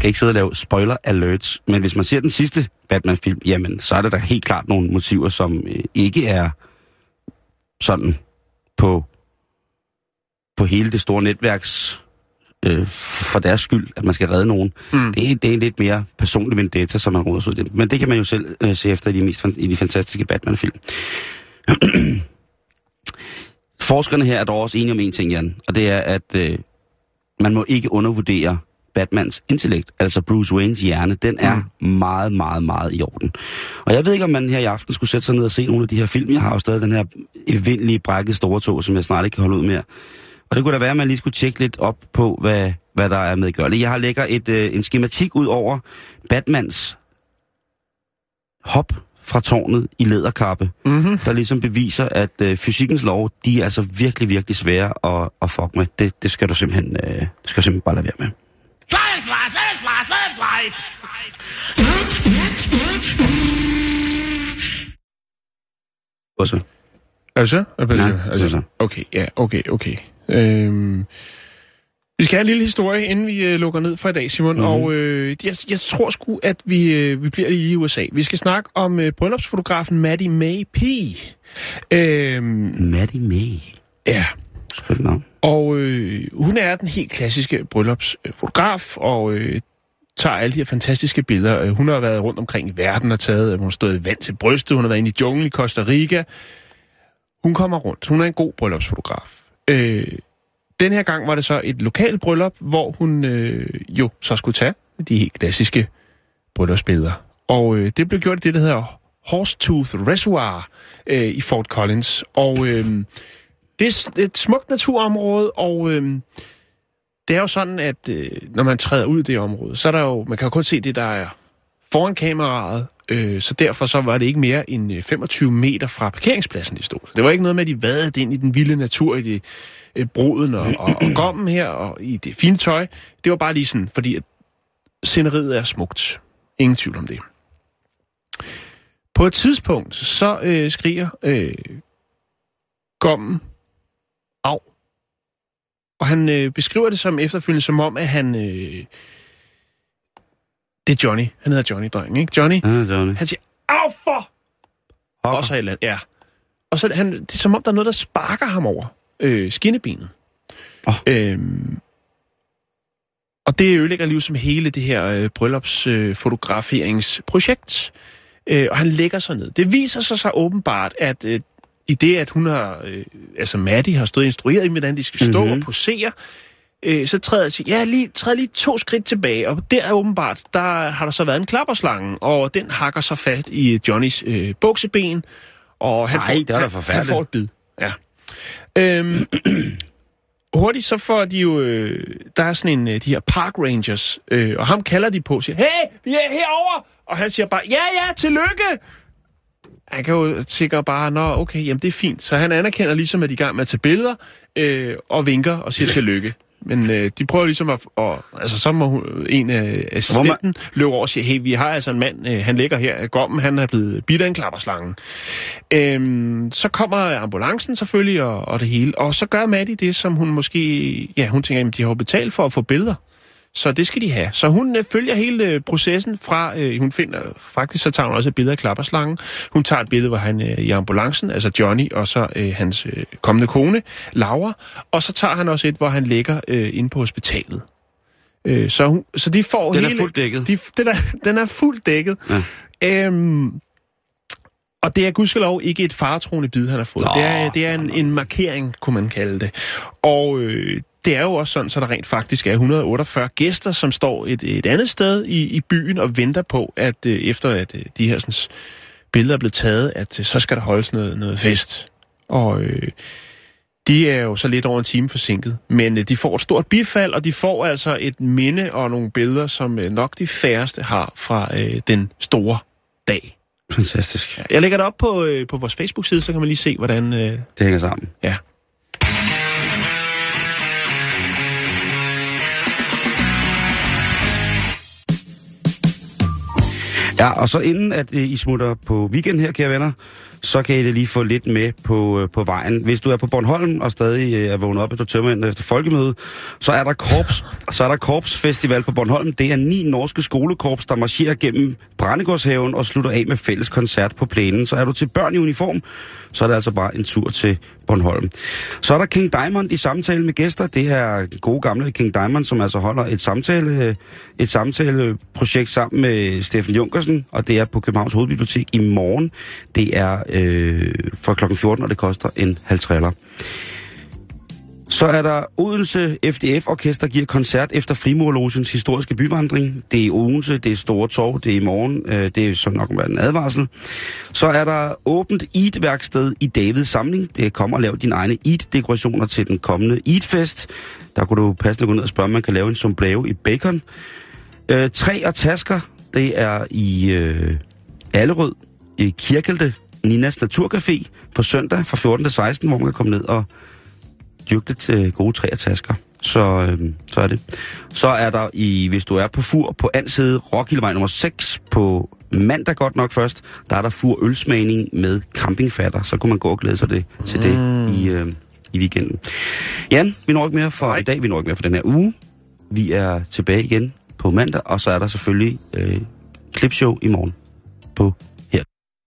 skal ikke sidde og lave spoiler alerts, men hvis man ser den sidste Batman-film, jamen, så er der da helt klart nogle motiver, som øh, ikke er sådan på, på hele det store netværks øh, for deres skyld, at man skal redde nogen. Mm. Det, er, det er en lidt mere personlig vendetta, som man råder ud i. Men det kan man jo selv øh, se efter i de, mest, i de fantastiske Batman-film. Forskerne her er dog også enige om en ting, Jan, og det er, at øh, man må ikke undervurdere Batmans intellekt, altså Bruce Waynes hjerne, den er mm. meget, meget, meget i orden. Og jeg ved ikke, om man her i aften skulle sætte sig ned og se nogle af de her film. Jeg har jo stadig den her evindelige brækket store tog, som jeg snart ikke kan holde ud mere. Og det kunne da være, at man lige skulle tjekke lidt op på, hvad, hvad der er medgørligt. Jeg har lægger et, øh, en skematik ud over Batmans hop fra tårnet i læderkappe, Mm-hmm. der ligesom beviser, at øh, fysikkens lov, de er altså virkelig, virkelig svære at, at fuck med. Det, det skal du simpelthen, øh, det skal du simpelthen bare lade være med. Og så. Er du så? Er du Nej, altså, så så. Okay, ja, okay, okay. Øhm, vi skal have en lille historie, inden vi øh, lukker ned for i dag, Simon. Mhm. Mm-hmm. Og øh, jeg, jeg tror sgu, at vi, øh, vi bliver lige i USA. Vi skal snakke om øh, bryllupsfotografen Maddie May P. Øhm, Maddie May. ja, Skønt navn. og øh, hun er den helt klassiske bryllupsfotograf, og øh, tager alle de her fantastiske billeder. Øh, hun har været rundt omkring i verden og taget, øh, hun har stået vand til brystet, hun har været inde i junglen i Costa Rica. Hun kommer rundt. Hun er en god bryllupsfotograf. Øh, den her gang var det så et lokalt bryllup, hvor hun øh, jo så skulle tage de helt klassiske bryllupsbilleder. Og øh, det blev gjort i det, der hedder Horsetooth Reservoir øh, i Fort Collins. Og øh, det er et smukt naturområde, og øh, det er jo sådan, at øh, når man træder ud i det område, så er der jo, man kan jo kun se det, der er foran kameraet, øh, så derfor så var det ikke mere end øh, 25 meter fra parkeringspladsen, de stod. Så det var ikke noget med, at de vadede ind i den vilde natur, i det, øh, broden og, og, og gommen her, og i det fine tøj. Det var bare lige sådan, fordi at sceneriet er smukt. Ingen tvivl om det. På et tidspunkt, så øh, skriger øh, gommen. Og han øh, beskriver det som efterfølgende som om, at han... Øh, det er Johnny. Han hedder Johnny, drengen, ikke? Johnny. Ja, det var det. Han siger, af for! Hokker. Også et andet, ja. Og så han, det er som om, der er noget, der sparker ham over øh, skinnebenet. Åh. Øhm, og det ødelægger lige som hele det her øh, bryllupsfotograferingsprojekt. Øh, og han lægger sig ned. Det viser sig så åbenbart, at øh, i det, at hun har, øh, altså Maddie har stået og instrueret i, hvordan de skal stå Mhm. mm-hmm. og posere, øh, så træder jeg til, ja, lige, træder lige to skridt tilbage, og der er åbenbart, der har der så været en klapperslange, og den hakker så fat i Johnnys øh, bukseben, og han, Ej, får, det er han, han får et bid. Ja. Øhm, hurtigt så får de jo, øh, der er sådan en, øh, de her park rangers, øh, og ham kalder de på og siger, hey, vi er herover og han siger bare, ja, ja, tillykke! Han kan jo sikkert bare, nå, okay, jamen det er fint. Så han anerkender ligesom, at de er i gang med at tage billeder, øh, og vinker og siger tillykke. Men øh, de prøver ligesom at... Og, altså, så må hun, en af assistenten løbe over og sige, hey, vi har altså en mand, øh, han ligger her. Gommen, han er blevet bidt af en klapperslange. Øhm, så kommer ambulancen selvfølgelig og, og det hele. Og så gør Maddie det, som hun måske... Ja, hun tænker, at de har betalt for at få billeder. Så det skal de have. Så hun øh, følger hele øh, processen fra, øh, hun finder, faktisk så tager hun også et billede af klapperslangen. Hun tager et billede, hvor han øh, i ambulancen, altså Johnny, og så øh, hans øh, kommende kone, Laura. Og så tager han også et, hvor han ligger øh, inde på hospitalet. Øh, så, hun, så de får Den er hele... fuldt dækket. De, den, er, den er fuldt dækket. Ja. Øhm, og det er gudskelov ikke et faretroende bid, han har fået. Nå, det er, det er en, en markering, kunne man kalde det. Og øh, det er jo også sådan, så der rent faktisk er 148 gæster, som står et, et andet sted i, i byen og venter på, at øh, efter at øh, de her sådan, billeder er blevet taget, at øh, så skal der holdes noget, noget fest. Og øh, de er jo så lidt over en time forsinket, men øh, de får et stort bifald, og de får altså et minde og nogle billeder, som øh, nok de færreste har fra øh, den store dag. Fantastisk. Jeg lægger det op på, øh, på vores Facebook-side, så kan man lige se, hvordan... Øh, Det hænger sammen. ja. Ja, og så inden at øh, I smutter på weekend her, kære venner, så kan I da lige få lidt med på, øh, på vejen. Hvis du er på Bornholm og stadig øh, er vågnet op efter tømmermænd efter folkemødet, så er der korps, så er der korpsfestival på Bornholm. Det er ni norske skolekorps, der marcherer gennem Brændegårdshaven og slutter af med fælles koncert på plænen. Så er du til børn i uniform, så er det altså bare en tur til Bornholm. Så er der King Diamond i samtale med gæster. Det er gode gamle King Diamond, som altså holder et samtale, øh, et samtaleprojekt sammen med Steffen Junkersen, og det er på Københavns Hovedbibliotek i morgen. Det er øh, fra kl. 14, og det koster en halv triller. Så er der Odense FDF Orkester giver koncert efter Frimurlogens historiske byvandring. Det er i Odense, det er Store Torv, det er i morgen. Øh, det er så nok en advarsel. Så er der åbent Eid-værksted i Davids samling. Det kommer at lave dine egne Eid-dekorationer til den kommende Eid-fest. Der kunne du passende gå ned og spørge, om man kan lave en sombrero i bacon. Øh, træ og tasker, det er i øh, Allerød, i Kirkelte, Ninas Naturcafé på søndag fra 14 til 16, hvor man kan komme ned og dyrke lidt øh, gode træ og tasker. Så, øh, så er det. Så er der, i, hvis du er på Fur på Ansede, Rockildevej nummer 6 på mandag godt nok først, der er der Fur ølsmagning med campingfatter. Så kunne man gå og glæde sig det, til det i, øh, i weekenden. Jan, vi når ikke mere for i dag, vi når ikke mere for den her uge. Vi er tilbage igen på mandag, og så er der selvfølgelig øh, klipshow i morgen på